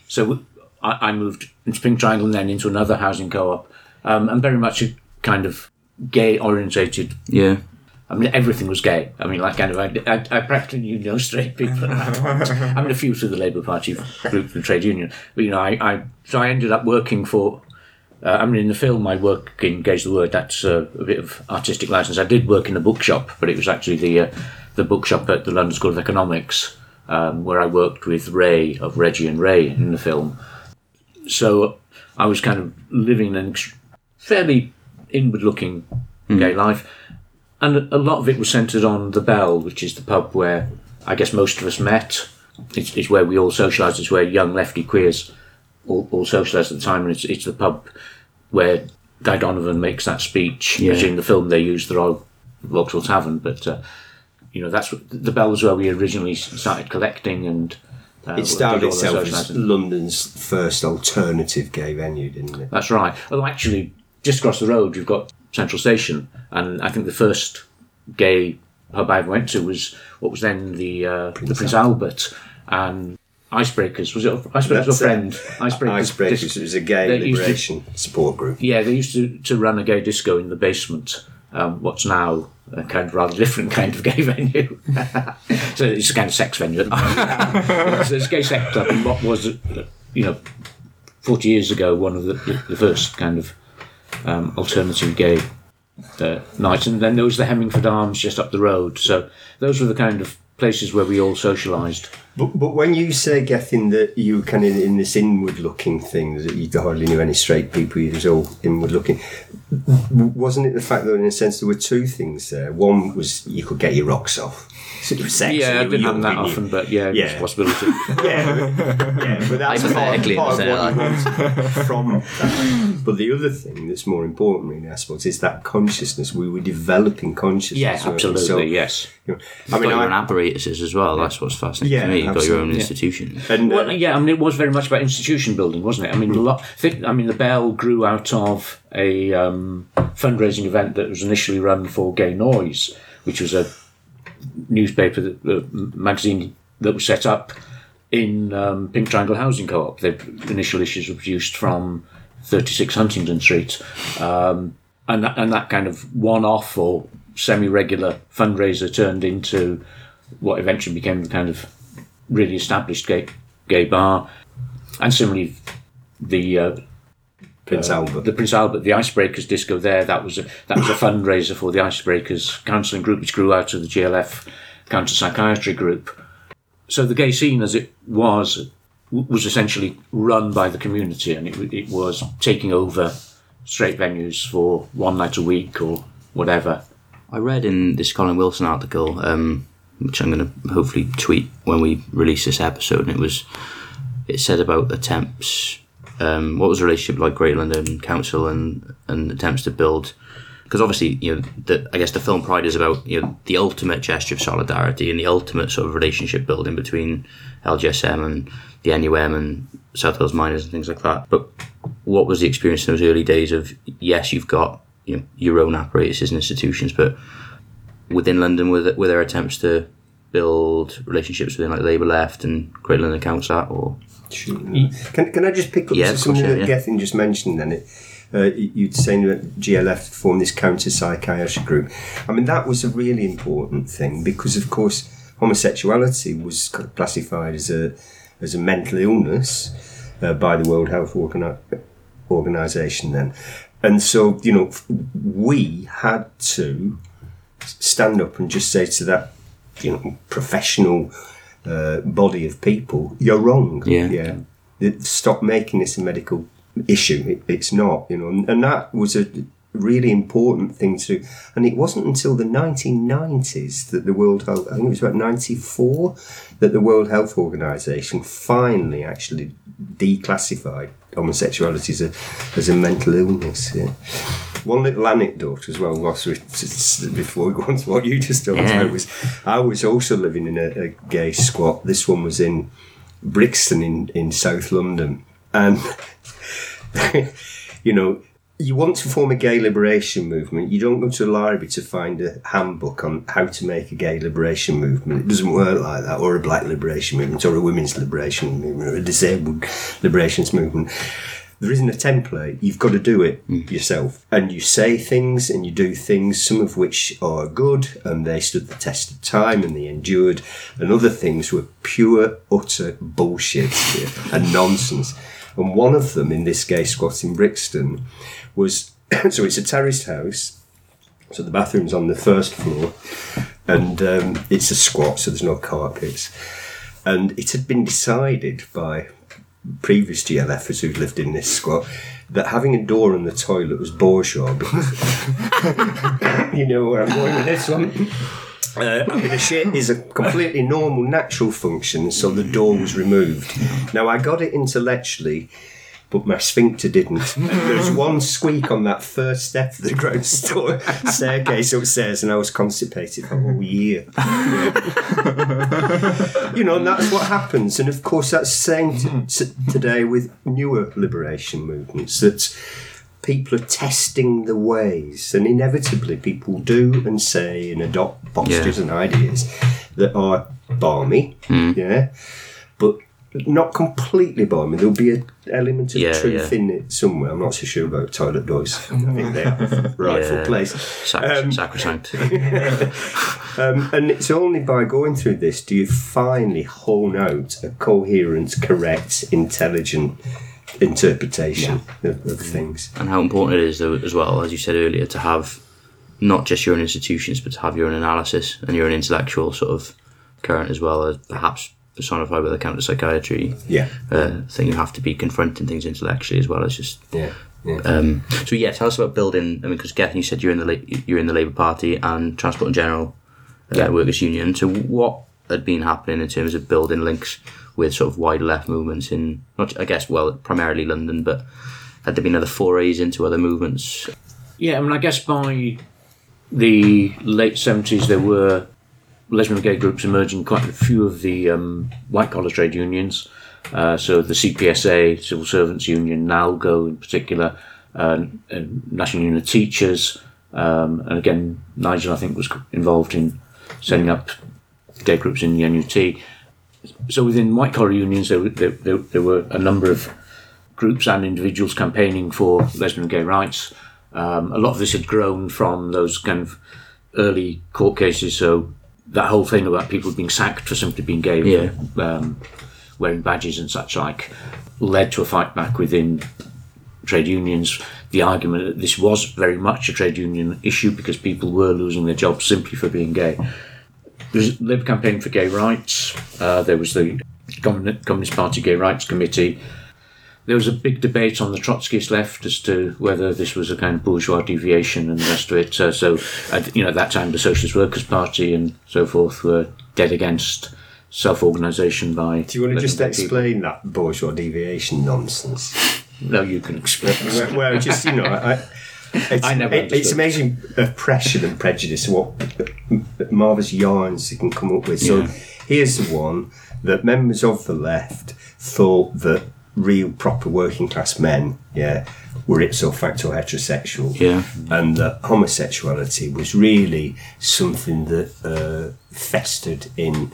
So I, I moved into Pink Triangle and then into another housing co-op, um, and very much a kind of gay orientated. yeah. I mean, everything was gay. I mean, like kind of, I, I, I practically knew no straight people. at that point. I mean, a few through the Labour Party group, the trade union, but you know, I, I so I ended up working for. Uh, I mean, in the film, I work in Gay's the Word. That's uh, a bit of artistic license. I did work in a bookshop, but it was actually the uh, the bookshop at the London School of Economics, um, where I worked with Ray of Reggie and Ray in the film. So I was kind of living an ex- fairly inward-looking gay life, and a lot of it was centred on the Bell, which is the pub where I guess most of us met. It's, it's where we all socialised. It's where young lefty queers all, all socialised at the time, and it's, it's the pub where Dai Donovan makes that speech. Yeah. Which in the film they used the Royal Vauxhall Tavern, but uh, you know that's what, the Bell was where we originally started collecting and. Uh, It started did all the itself as. London's first alternative gay venue, didn't it? That's right. Well, actually, just across the road, you've got Central Station, and I think the first gay pub I ever went to was what was then the uh, the Prince Albert and Icebreakers. Was it Icebreakers That's. Friend? Icebreakers. Icebreakers Dis- it was a gay used to- liberation support group. yeah, they used to, to run a gay disco in the basement. Um, what's now a kind of rather different kind of gay venue. so it's a kind of sex venue. At the moment. so it's a gay sex club, and what was, you know, forty years ago, one of the, the first kind of um, alternative gay uh, nights. And then there was the Hemingford Arms just up the road. So those were the kind of places where we all socialised. But, but when you say getting that you were kind of in this inward looking thing that you hardly knew any straight people, you was all inward looking. Wasn't it the fact that in a sense there were two things there? One was you could get your rocks off. Sex. Yeah, I and you didn't were that you? often, but yeah, Yeah. possibility. Yeah, yeah, but that's part, Hypothetically, part of what from that. But the other thing that's more important, really, I suppose, is that consciousness. We were developing consciousness. yeah, absolutely, So, yes. you know, I mean, got your own I, apparatuses as well. That's what's fascinating Yeah, to me. You've got your own absolutely. institution. and, uh, Well, yeah, I mean, it was very much about institution building, wasn't it? I mean, a lot. I mean, the Bell grew out of a um, fundraising event that was initially run for Gay Noise, which was a newspaper, that, uh, magazine that was set up in um, Pink Triangle Housing Co-op. The initial issues were produced from 36 Huntingdon Street, um, and that, and that kind of one-off or semi-regular fundraiser turned into what eventually became the kind of really established gay gay bar, and similarly the uh, Prince Albert. the Prince Albert, the Icebreakers disco there. That was a that was a fundraiser for the Icebreakers counselling group, which grew out of the GLF counter psychiatry group. So the gay scene, as it was was essentially run by the community, and it, it was taking over straight venues for one night a week or whatever. I read in this Colin Wilson article, um, which I'm going to hopefully tweet when we release this episode, and it was it said about attempts. Um, what was the relationship like Great London Council and and attempts to build? Because obviously, you know, the, I guess the film Pride is about you know the ultimate gesture of solidarity and the ultimate sort of relationship building between LGSM and the NUM and South Wales Miners and things like that. But what was the experience in those early days of yes, you've got you know your own apparatuses and institutions, but within London with there, were there attempts to build relationships within like Labour Left and Great London Council or Can, can I just pick up Yeah, something course, that yeah. Gethin just mentioned then? It, uh, you- you'd saying that GLF formed this counter psychiatry group. I mean, that was a really important thing because, of course, homosexuality was c- classified as a as a mental illness uh, by the World Health Organi- Organization then, and so you know we had to stand up and just say to that you know professional uh, body of people, you're wrong. Yeah. yeah. Stop making this a medical issue. It, it's not, you know, and, and that was a really important thing to do. And it wasn't until the 1990s that the World Health, I think it was about 94, that the World Health Organization finally actually declassified homosexuality as a, as a mental illness. Yeah. One little anecdote as well, whilst we, before we go on to what you just told Yeah. about, was I was also living in a, a gay squat. This one was in Brixton in, in South London. And, you know, you want to form a gay liberation movement, you don't go to a library to find a handbook on how to make a gay liberation movement. It doesn't work like that, or a black liberation movement, or a women's liberation movement, or a disabled liberations movement. There isn't a template. You've got to do it hmm. yourself. And you say things and you do things, some of which are good and they stood the test of time and they endured, and other things were pure, utter bullshit and nonsense. And one of them in this gay squat in Brixton was so it's a terraced house. So the bathroom's on the first floor, and um, it's a squat, so there's no carpets. And it had been decided by previous GLFers who'd lived in this squat that having a door on the toilet was bourgeois. You know where I'm going with this one. Uh, I mean, a shit is a completely normal, natural function, so the door was removed. Now, I got it intellectually, but my sphincter didn't. And there's one squeak on that first step of the ground store staircase upstairs, and I was constipated for a whole year. you know, and that's what happens. And of course, that's the same t- mm-hmm. t- today with newer liberation movements that people are testing the ways, and inevitably, people do and say and adopt postures Yeah. and ideas that are barmy, mm. yeah, but not completely barmy. There'll be an element of Yeah, truth yeah. in it somewhere. I'm not so sure about toilet doors. I think they have a rightful Yeah. place. sac- Um, sacrosanct? Um, and it's only by going through this do you finally hone out a coherent, correct, intelligent interpretation of, of things. and how important it is, though, as well as you said earlier, to have not just your own institutions, but to have your own analysis and your own intellectual sort of current as well as perhaps personified with a counter psychiatry Yeah, uh, thing. You have to be confronting things intellectually as well as just. yeah, yeah. Um, so yeah, tell us about building. I mean, because Gethin, you said you're in the La- you're in the Labour Party and Transport and General uh, Yeah. Workers Union. So what had been happening in terms of building links with sort of wide left movements in not, I guess, well, primarily London, but had there been other forays into other movements? Yeah, I mean, I guess by the late 70s, there were lesbian and gay groups emerging, quite a few of the um, white collar trade unions. Uh, so the CPSA, Civil Servants Union, NALGO in particular, uh, National Union of Teachers. Um, and again, Nigel, I think, was involved in setting up gay groups in the NUT. So within white collar unions, there, there, there were a number of groups and individuals campaigning for lesbian and gay rights. Um, a lot of this had grown from those kind of early court cases. So that whole thing about people being sacked for simply being gay, Yeah. um, wearing badges and such like, led to a fight back within trade unions. The argument that this was very much a trade union issue because people were losing their jobs simply for being gay. There was Labour campaign for gay rights. Uh, there was the Communist Party Gay Rights Committee. There was a big debate on the Trotskyist left as to whether this was a kind of bourgeois deviation and the rest of it. Uh, so, you know, at that time, the Socialist Workers' Party and so forth were dead against self-organisation by. Do you want to just letting people- explain that bourgeois deviation nonsense? No, you can explain. well, where just you know, I, it's, I never it- it's amazing oppression and prejudice. What marvelous yarns you can come up with. So Yeah. here's the one that members of the left thought that real proper working class men, yeah, were ipso facto heterosexual, Yeah. and that homosexuality was really something that uh, festered in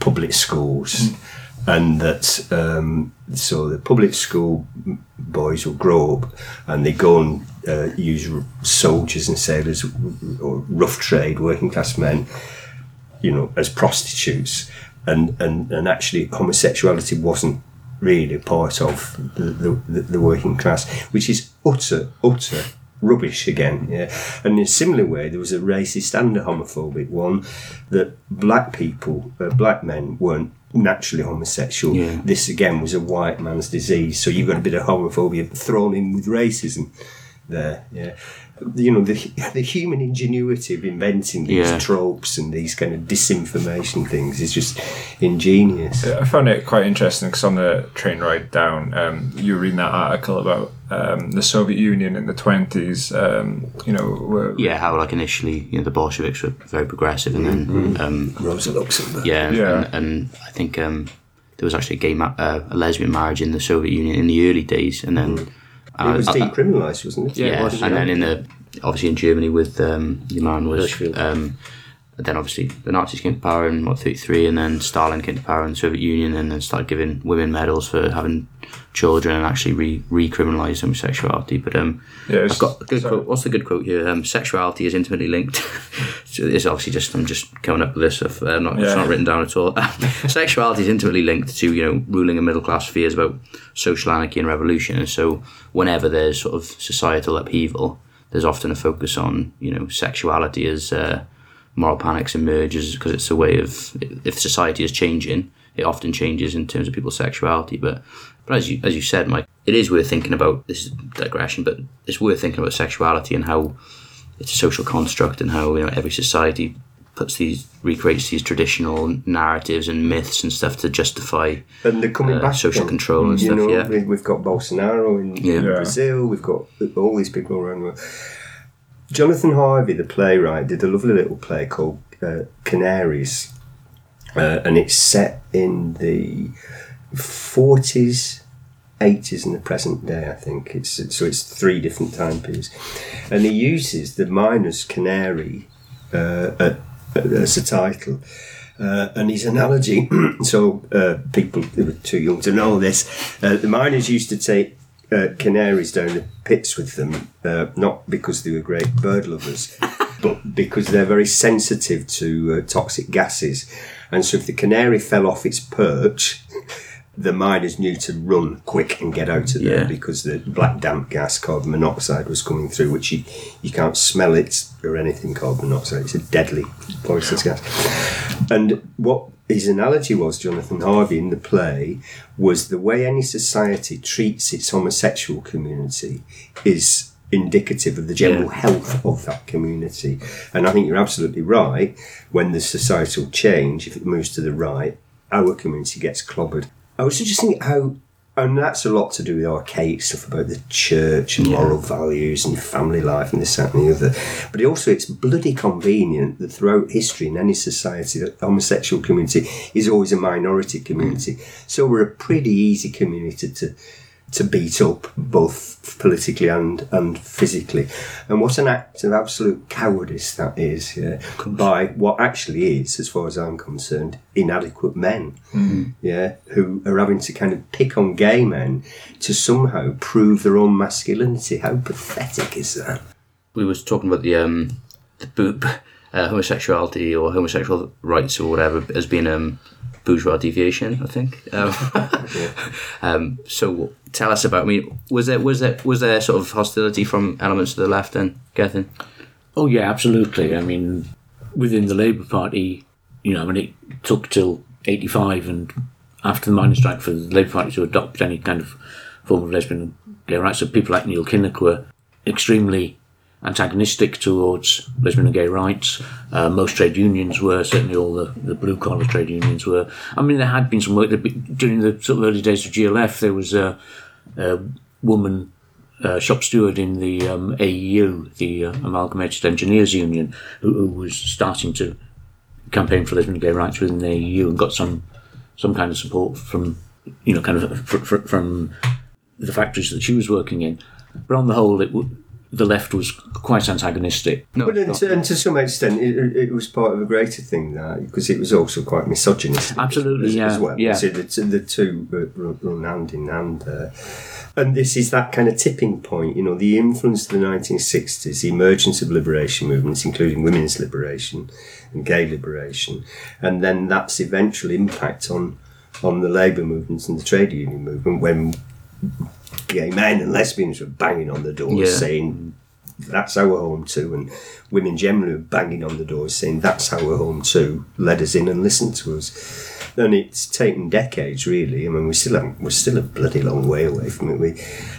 public schools. And that um, so the public school boys will grow up and they go and uh, use r- soldiers and sailors or rough trade working class men, you know, as prostitutes, and and, and actually homosexuality wasn't really part of the, the, the working class, which is utter utter rubbish again. Yeah, and in a similar way, there was a racist and a homophobic one that black people, uh, black men, weren't naturally homosexual. Yeah. This again was a white man's disease. So you've got a bit of homophobia thrown in with racism there. Yeah. You know, the, the human ingenuity of inventing these Yeah. tropes and these kind of disinformation things is just ingenious. I found it quite interesting because on the train ride down, um, you were reading that article about um, the Soviet Union in the twenties. Um, you know, were, Yeah, how like initially, you know, the Bolsheviks were very progressive, and then um, Rosa Luxemburg. yeah, Yeah. And, and I think um, there was actually a gay, ma- uh, a lesbian marriage in the Soviet Union in the early days, and then It was uh, uh, decriminalised, wasn't it? Yeah, it yeah, was, and yeah. then in the obviously in Germany with um, your man was Hirschfeld. um, then obviously the Nazis came to power in what thirty three, and then Stalin came to power in the Soviet Union, and then started giving women medals for having children and actually re recriminalised homosexuality. But um, Yeah, it's- I've got a good sorry. quote. What's the good quote here? Um, sexuality is intimately linked. so it's obviously just I'm just coming up with this stuff. Uh, not it's not written down at all. sexuality is intimately linked to you know ruling a middle class fears about social anarchy and revolution. And so whenever there's sort of societal upheaval, there's often a focus on you know sexuality as uh, moral panics emerges because it's a way of if society is changing, it often changes in terms of people's sexuality. But but as you as you said, Mike, it is worth thinking about. This is digression, but it's worth thinking about sexuality and how it's a social construct and how you know every society puts these recreates these traditional narratives and myths and stuff to justify And they're coming Uh, back. social again. control and you stuff, Know, yeah. we- We've got Bolsonaro in, Yeah. in Yeah. Brazil. We've got all these people around the world. Jonathan Harvey, the playwright, did a lovely little play called uh, Canaries, uh, and it's set in the forties, eighties, and the present day. I think it's so it's three different time periods, and he uses the miner's canary uh, as a title. Uh, and his analogy, so uh, people who were too young to know this, uh, the miners used to take uh, canaries down the pits with them, uh, not because they were great bird lovers, but because they're very sensitive to uh, toxic gases. And so if the canary fell off its perch, the miners knew to run quick and get out of there Yeah. because the black damp gas, carbon monoxide, was coming through, which you, you can't smell it or anything carbon monoxide. It's a deadly poisonous gas. And what his analogy was, Jonathan Harvey, in the play, was the way any society treats its homosexual community is indicative of the general Yeah. health of that community. And I think you're absolutely right. When the societal change, if it moves to the right, our community gets clobbered. I was just thinking how, and that's a lot to do with archaic stuff about the church and moral values and family life and this, that, and the other. But also, it's bloody convenient that throughout history in any society, that the homosexual community is always a minority community. So we're a pretty easy community to to beat up both politically and and physically. And what an act of absolute cowardice that is, yeah, by what actually is, as far as I'm concerned, inadequate men, yeah, who are having to kind of pick on gay men to somehow prove their own masculinity. How pathetic is that? we was talking about the um the boop uh, homosexuality or homosexual rights or whatever as being um bourgeois deviation I think um, um so tell us about I mean was there was there was there sort of hostility from elements of the left then Gethin Oh yeah, absolutely. I mean, within the Labour Party, you know, I mean, it took till '85 and after the miners' strike for the Labour Party to adopt any kind of form of lesbian gay rights. So people like Neil Kinnock were extremely antagonistic towards lesbian and gay rights. Uh, most trade unions were, certainly all the, the blue collar trade unions were. I mean, there had been some work during the sort of early days of GLF. There was a, a woman uh, shop steward in the um, AEU, the uh, Amalgamated Engineers Union, who, who was starting to campaign for lesbian and gay rights within the AEU and got some some kind of support from you know kind of fr- fr- from the factories that she was working in. But on the whole, it w- the left was quite antagonistic. No, But and to, and to some extent, it, it- it was part of a greater thing that because it was also quite misogynistic. Absolutely, as, yeah, as well. yeah. So the, the two run, run hand in hand there. And this is that kind of tipping point, you know, the influence of the 1960s, the emergence of liberation movements, including women's liberation and gay liberation, and then that's eventual impact on on the labour movements and the trade union movement when gay men and lesbians were banging on the doors Yeah. saying that's our home too, and women generally were banging on the doors saying that's our home too. Let us in and listen to us. And it's taken decades, really. I mean, we still haven't, we're still a bloody long way away from it. We,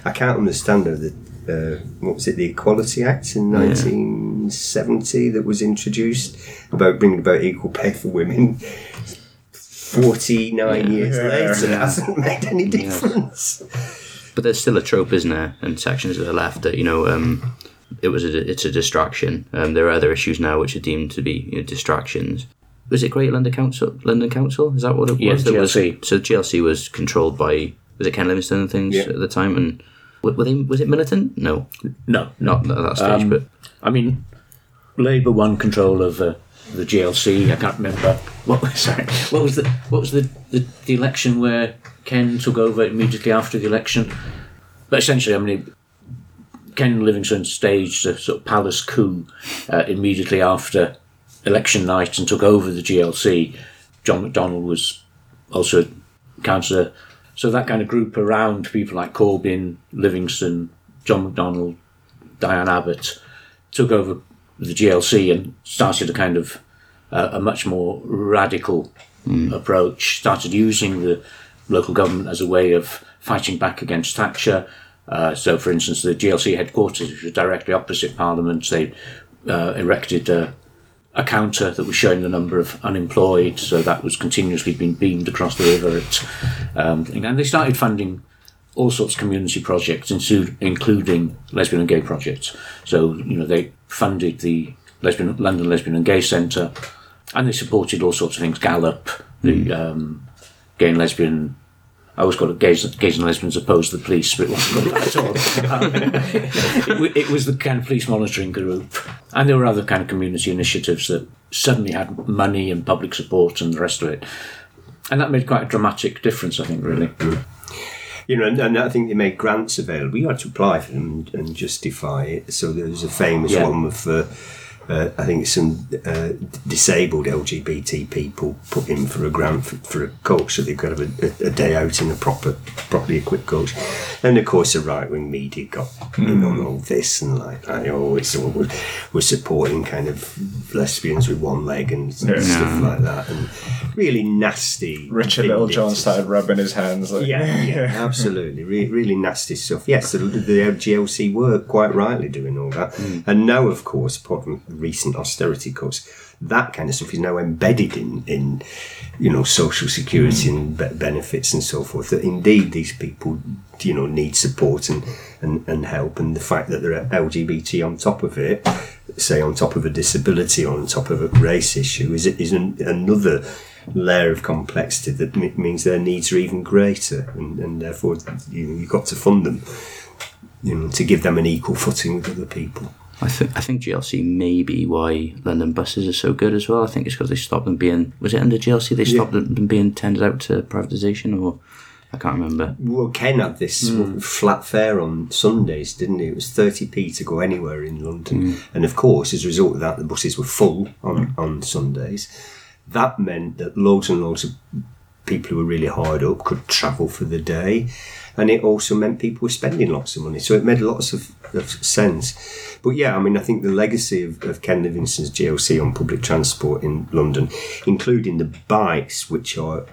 I can't understand how the uh, what was it, the Equality Act in 1970 that was introduced about bringing about equal pay for women. 49 years Yeah. later, it hasn't made any difference. But there's still a trope, isn't there, And sections of the left that you know um, it was a, it's a distraction. Um, there are other issues now which are deemed to be you know, distractions. Was it Great London Council? London Council is that what it Yes, was? That was- GLC. so GLC was controlled by was it Ken Livingstone and things Yeah. at the time, and were they was it militant? No, No, not at that stage. Um, but I mean, Labour won control of uh, the GLC. I can't remember what. was- Sorry, what was the what was the, the the election where Ken took over immediately after the election? But essentially, I mean, Ken Livingstone staged a sort of palace coup uh, immediately after election night and took over the GLC. John McDonnell was also councillor. So that kind of group around people like Corbyn, Livingstone, John McDonnell, Diane Abbott took over the GLC and started a kind of uh, a much more radical approach. Started using the local government as a way of fighting back against Thatcher. Uh, so, for instance, the GLC headquarters, which was directly opposite Parliament, they uh, erected a, a counter that was showing the number of unemployed. So that was continuously being beamed across the river. At, um, and they started funding all sorts of community projects, including lesbian and gay projects. So, you know, they funded the lesbian, London Lesbian and Gay Centre, and they supported all sorts of things. GALOP, the um, gay and lesbian. I always call it gays, gays and lesbians oppose the police, but it wasn't called that at all. Um, it, it was the kind of police monitoring group, and there were other kind of community initiatives that suddenly had money and public support and the rest of it, and that made quite a dramatic difference. I think, really. You know, and, and I think they made grants available. You had to apply for them and, and justify it. So there was a famous Yeah. one with, uh, uh, I think, some uh, disabled LGBT people put in for a grant for, for a coach, so they could have a, a, day out in a proper, properly equipped coach. And of course, the right wing media got in on all this and like, I know it's all we're, we're supporting kind of lesbians with one leg and Yeah. stuff like that, and really nasty. Richard Littlejohn started rubbing his hands. Like, yeah, yeah, absolutely. Re- really nasty stuff. Yes, the, the GLC were quite rightly doing all that. And now, of course, apart from recent austerity cuts, that kind of stuff is now embedded in, in you know, social security and be- benefits and so forth. That indeed these people, you know, need support and, and, and help. And the fact that they're LGBT on top of it, say on top of a disability or on top of a race issue, is, is an, another layer of complexity that m- means their needs are even greater, and, and therefore you you've got to fund them, you know, to give them an equal footing with other people. I think I think GLC may be why London buses are so good as well. I think it's because they stopped them being was it under GLC they stopped them being tendered out to privatisation or I can't remember. Well, Ken had this hmm. flat fare on Sundays, didn't he? It was 30p to go anywhere in London. Hmm. And of course, as a result of that, the buses were full on, on Sundays. That meant that loads and loads of people who were really hard up could travel for the day. And it also meant people were spending lots of money. So it made lots of, of sense. But yeah, I mean, I think the legacy of, of Ken Livingstone's GLC on public transport in London, including the bikes, which are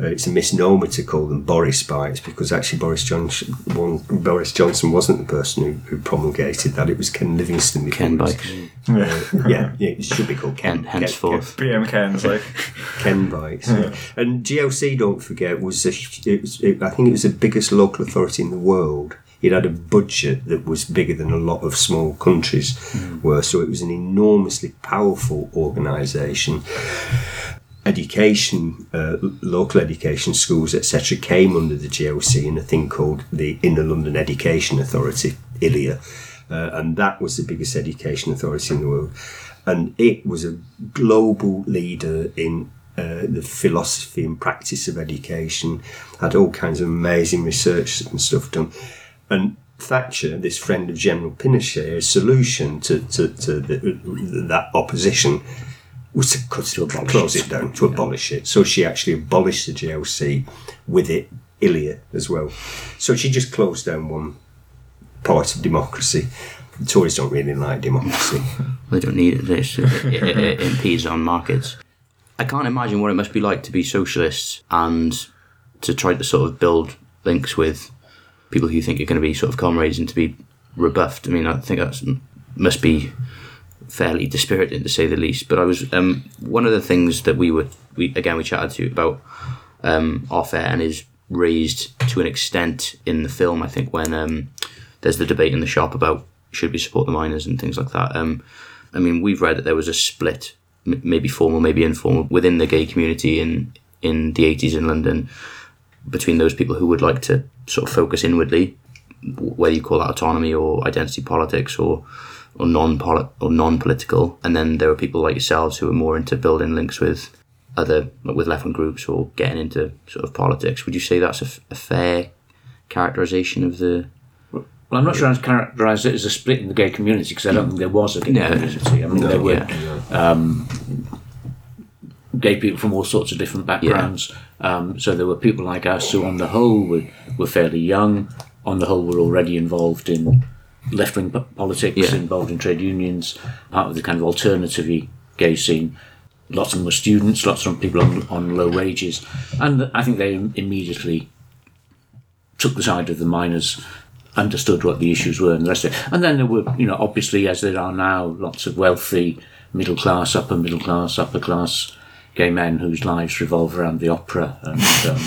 uh, it's a misnomer to call them Boris bikes because actually Boris Johnson, one, Boris Johnson wasn't the person who, who promulgated that. It was Ken Livingstone. before Ken he was- bikes. Yeah, yeah, it should be called Ken. And henceforth. BM Ken's like, Ken bikes. And GLC, don't forget, was, a, it was it, I think it was the biggest local authority in the world. It had a budget that was bigger than a lot of small countries were, so it was an enormously powerful organisation. Education, uh, local education schools, etc., came under the GLC in a thing called the Inner London Education Authority, ILEA, uh, and that was the biggest education authority in the world. And it was a global leader in uh, the philosophy and practice of education, had all kinds of amazing research and stuff done. And Thatcher, this friend of General Pinochet's solution to, to, to the, that opposition was to, cut, to close it down, to abolish it. So she actually abolished the GLC with it, ILEA as well. So she just closed down one part of democracy. The Tories don't really like democracy. They don't need it. This it, it, it impedes on markets. I can't imagine what it must be like to be socialists and to try to sort of build links with people who think you're going to be sort of comrades and to be rebuffed. I mean, I think that must be fairly dispiriting to say the least. But I was um, one of the things that we were we again we chatted to about um, off air and is raised to an extent in the film. I think when um, there's the debate in the shop about should we support the miners and things like that. Um, I mean, we've read that there was a split, m- maybe formal, maybe informal, within the gay community in in the 80s in London between those people who would like to sort of focus inwardly, whether you call that autonomy or identity politics or or non or non political, and then there are people like yourselves who are more into building links with other with left wing groups or getting into sort of politics. Would you say that's a, f- a fair characterization of the? Well, I'm not sure I'd characterise it as a split in the gay community because I don't think there was a gay No. community. I mean, there were Yeah. Um, gay people from all sorts of different backgrounds. Um, so there were people like us who, on the whole, were, were fairly young. On the whole, were already involved in left wing politics, Yeah. involved in trade unions, part of the kind of alternative gay scene. Lots of them were students, lots of them people on, on low wages. And I think they immediately took the side of the miners, understood what the issues were, and the rest of it. And then there were, you know, obviously, as there are now, lots of wealthy, middle class, upper middle class, upper class gay men whose lives revolve around the opera and um,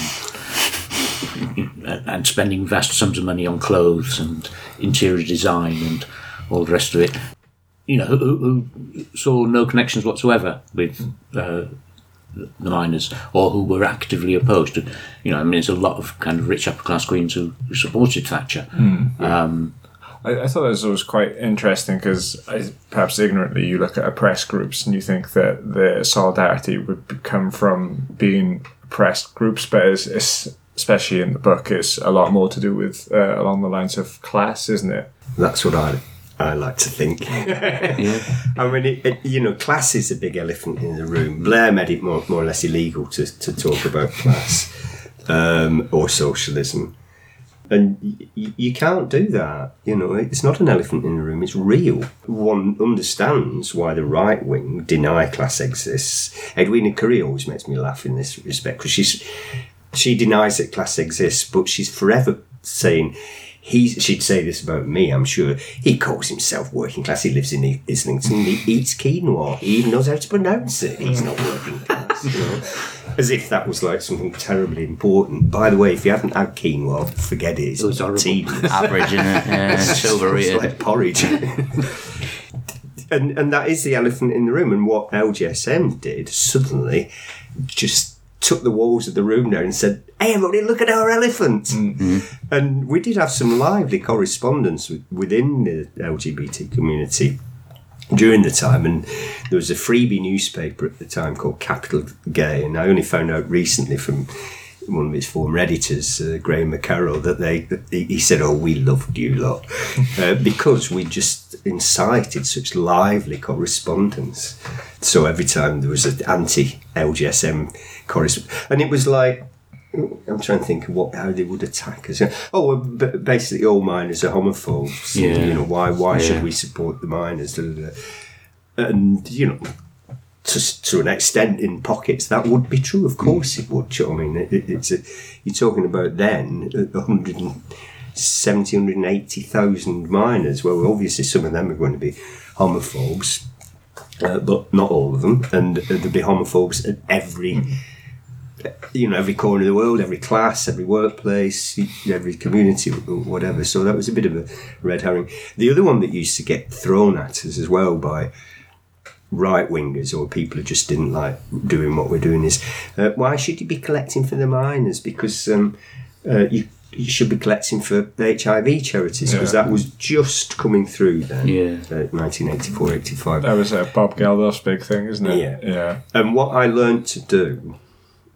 and spending vast sums of money on clothes and interior design and all the rest of it. You know, who, who saw no connections whatsoever with uh, the miners, or who were actively opposed to. You know, I mean, there's a lot of kind of rich upper class queens who, who supported Thatcher. I, I thought that was quite interesting because perhaps ignorantly you look at oppressed groups and you think that the solidarity would come from being oppressed groups, but it's, it's, especially in the book, it's a lot more to do with uh, along the lines of class, isn't it? That's what I I like to think. I mean, it, it, you know, class is a big elephant in the room. Blair made it more, more or less illegal to, to talk about class um, or socialism. And y- you can't do that. You know, it's not an elephant in the room, it's real. One understands why the right wing deny class exists. Edwina Currie always makes me laugh in this respect because she's she denies that class exists, but she's forever saying he's. She'd say this about me, I'm sure. He calls himself working class. He lives in Islington. He eats quinoa. He even knows how to pronounce it. He's not working class. You know? As if that was like something terribly important. By the way, if you haven't had quinoa, forget it. It's was horrible. tedious. Average, it? Yeah, silver It's like porridge. and and that is the elephant in the room. And what LGSM did suddenly just took the walls of the room down and said, "Hey, everybody, look at our elephant!" Mm-hmm. And we did have some lively correspondence with, within the LGBT community during the time, and there was a freebie newspaper at the time called Capital Gay, and I only found out recently from one of its former editors, uh, Graham McKerrow, that they that he said, "Oh, we loved you lot," uh, because we just incited such lively correspondence. So every time there was an anti-LGSM correspondence, and it was like. I'm trying to think of what how they would attack us. Oh, well, b- basically, all miners are homophobes. Yeah. You know why? Why Yeah. should we support the miners? And you know, to, to an extent in pockets that would be true. Of course it would. You know I mean, it, it, it's a, you're talking about then uh, 170, 180,000 miners. Well, obviously some of them are going to be homophobes, uh, but not all of them. And uh, there'll be homophobes at every. You know, every corner of the world, every class, every workplace, every community, whatever. So that was a bit of a red herring. The other one that used to get thrown at us as well by right wingers or people who just didn't like doing what we're doing is uh, why should you be collecting for the miners? Because um, uh, you, you should be collecting for the HIV charities because Yeah. that was just coming through then. Yeah. Uh, 1984 85. That was uh, Bob Geldof's big thing, isn't it? Yeah. Yeah. And what I learned to do,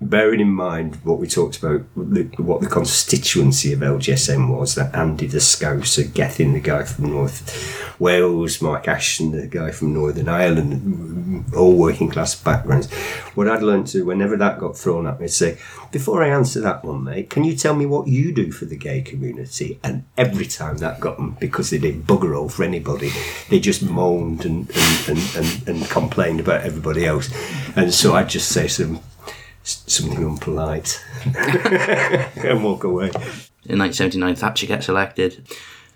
bearing in mind what we talked about, the, what the constituency of LGSM was, that Andy the Scouser, Gethin, the guy from North Wales, Mark Ashton, the guy from Northern Ireland, all working class backgrounds. What I'd learned to whenever that got thrown at me, say, before I answer that one, mate, can you tell me what you do for the gay community? And every time that got them, because they didn't bugger all for anybody, they just moaned and, and, and, and, and complained about everybody else. And so I'd just say some something unpolite and walk away. In 1979, Thatcher gets elected.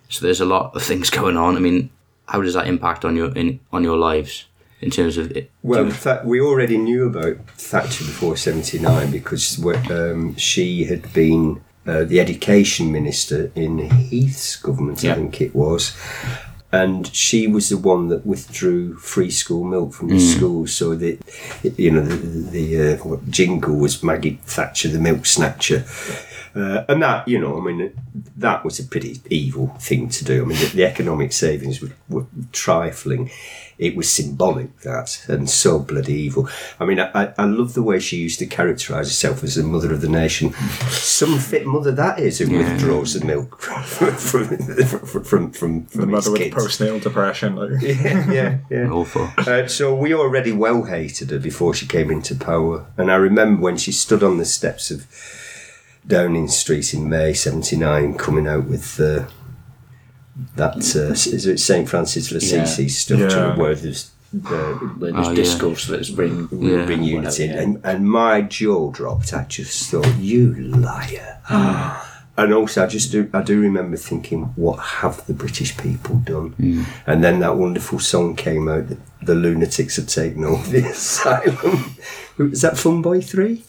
So there's a lot of things going on. I mean, how does that impact on your in, on your lives in terms of it? Well, in fact, we already knew about Thatcher before '79 because um, she had been uh, the education minister in Heath's government, Yeah. I think it was. And she was the one that withdrew free school milk from the schools, so that you know the, the uh, what jingle was Maggie Thatcher, the milk snatcher, uh, and that you know, I mean, that was a pretty evil thing to do. I mean, the, the economic savings were, were trifling. It was symbolic that, and so bloody evil. I mean, I, I love the way she used to characterise herself as the mother of the nation. Some fit mother that is, who withdraws the milk from from from from, from, The from its mother with kids. postnatal depression. Like. yeah, yeah, yeah. Awful. Uh, so we already well hated her before she came into power, and I remember when she stood on the steps of Downing Street in May '79, coming out with uh, that uh, is it Saint Francis of Assisi Yeah. stuff Yeah. to where there's uh, When there's Oh, yeah. discourse that's bring Yeah. bring unity in, and, and my jaw dropped. I just thought, you liar. and also, I just do, I do remember thinking, what have the British people done? And then that wonderful song came out that the lunatics had taken over the asylum. Was that Fun Boy Three?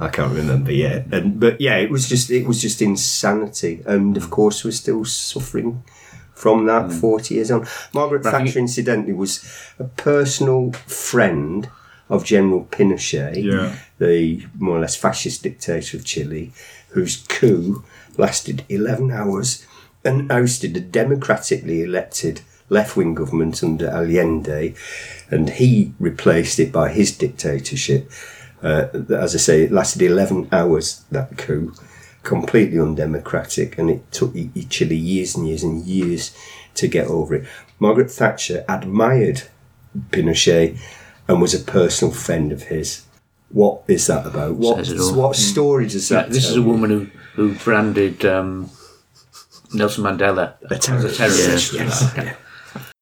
I can't remember yet. And but yeah, it was just it was just insanity, and of course we're still suffering from that forty years on. Margaret But Thatcher, incidentally, was a personal friend of General Pinochet, Yeah. the more or less fascist dictator of Chile, whose coup lasted eleven hours and ousted a democratically elected left-wing government under Allende, and he replaced it by his dictatorship. Uh, as I say, it lasted 11 hours, that coup, completely undemocratic, and it took i- i- Chile years and years and years to get over it. Margaret Thatcher admired Pinochet and was a personal friend of his. What is that about? What, Says it what story does that This is tell a you? woman who, who branded um, Nelson Mandela a terrorist. Yes. Okay.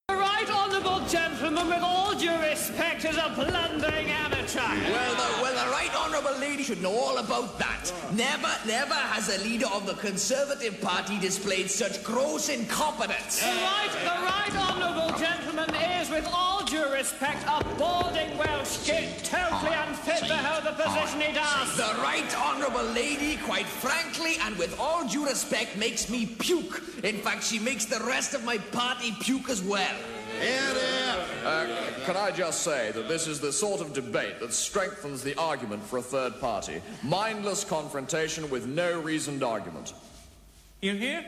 The right honourable gentleman, with all due respect, is a blundering amateur. Well, the, well, the right honourable lady should know all about that. Never, never has a leader of the Conservative Party displayed such gross incompetence. The right, the right honourable gentleman is, with all due respect, a balding Welsh git, totally ah, unfit to hold the ah, position he does. The right honourable lady, quite frankly and with all due respect, makes me puke. In fact, she makes the rest of my party puke as well. Here. Uh, can I just say that this is the sort of debate that strengthens the argument for a third party? Mindless confrontation with no reasoned argument. You hear?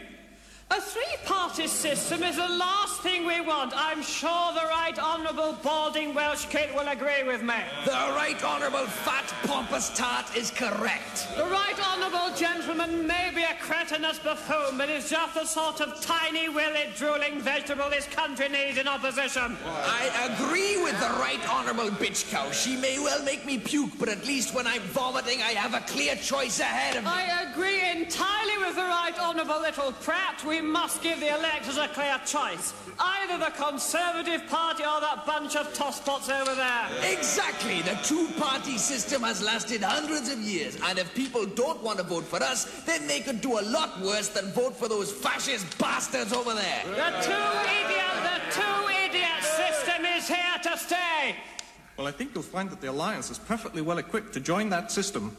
A three-party system is the last thing we want. I'm sure the right honourable balding Welsh kid will agree with me. The right honourable fat pompous tart is correct. The right honourable gentleman may be a cretinous buffoon, but is just the sort of tiny-willied, drooling vegetable this country needs in opposition. I agree with the right honourable bitch cow. She may well make me puke, but at least when I'm vomiting, I have a clear choice ahead of me. I agree entirely with the right honourable little prat. We we must give the electors a clear choice. Either the Conservative Party or that bunch of tosspots over there. Exactly. The two-party system has lasted hundreds of years, and if people don't want to vote for us, then they could do a lot worse than vote for those fascist bastards over there. The two idiot, the two idiot system is here to stay. Well, I think you'll find that the Alliance is perfectly well equipped to join that system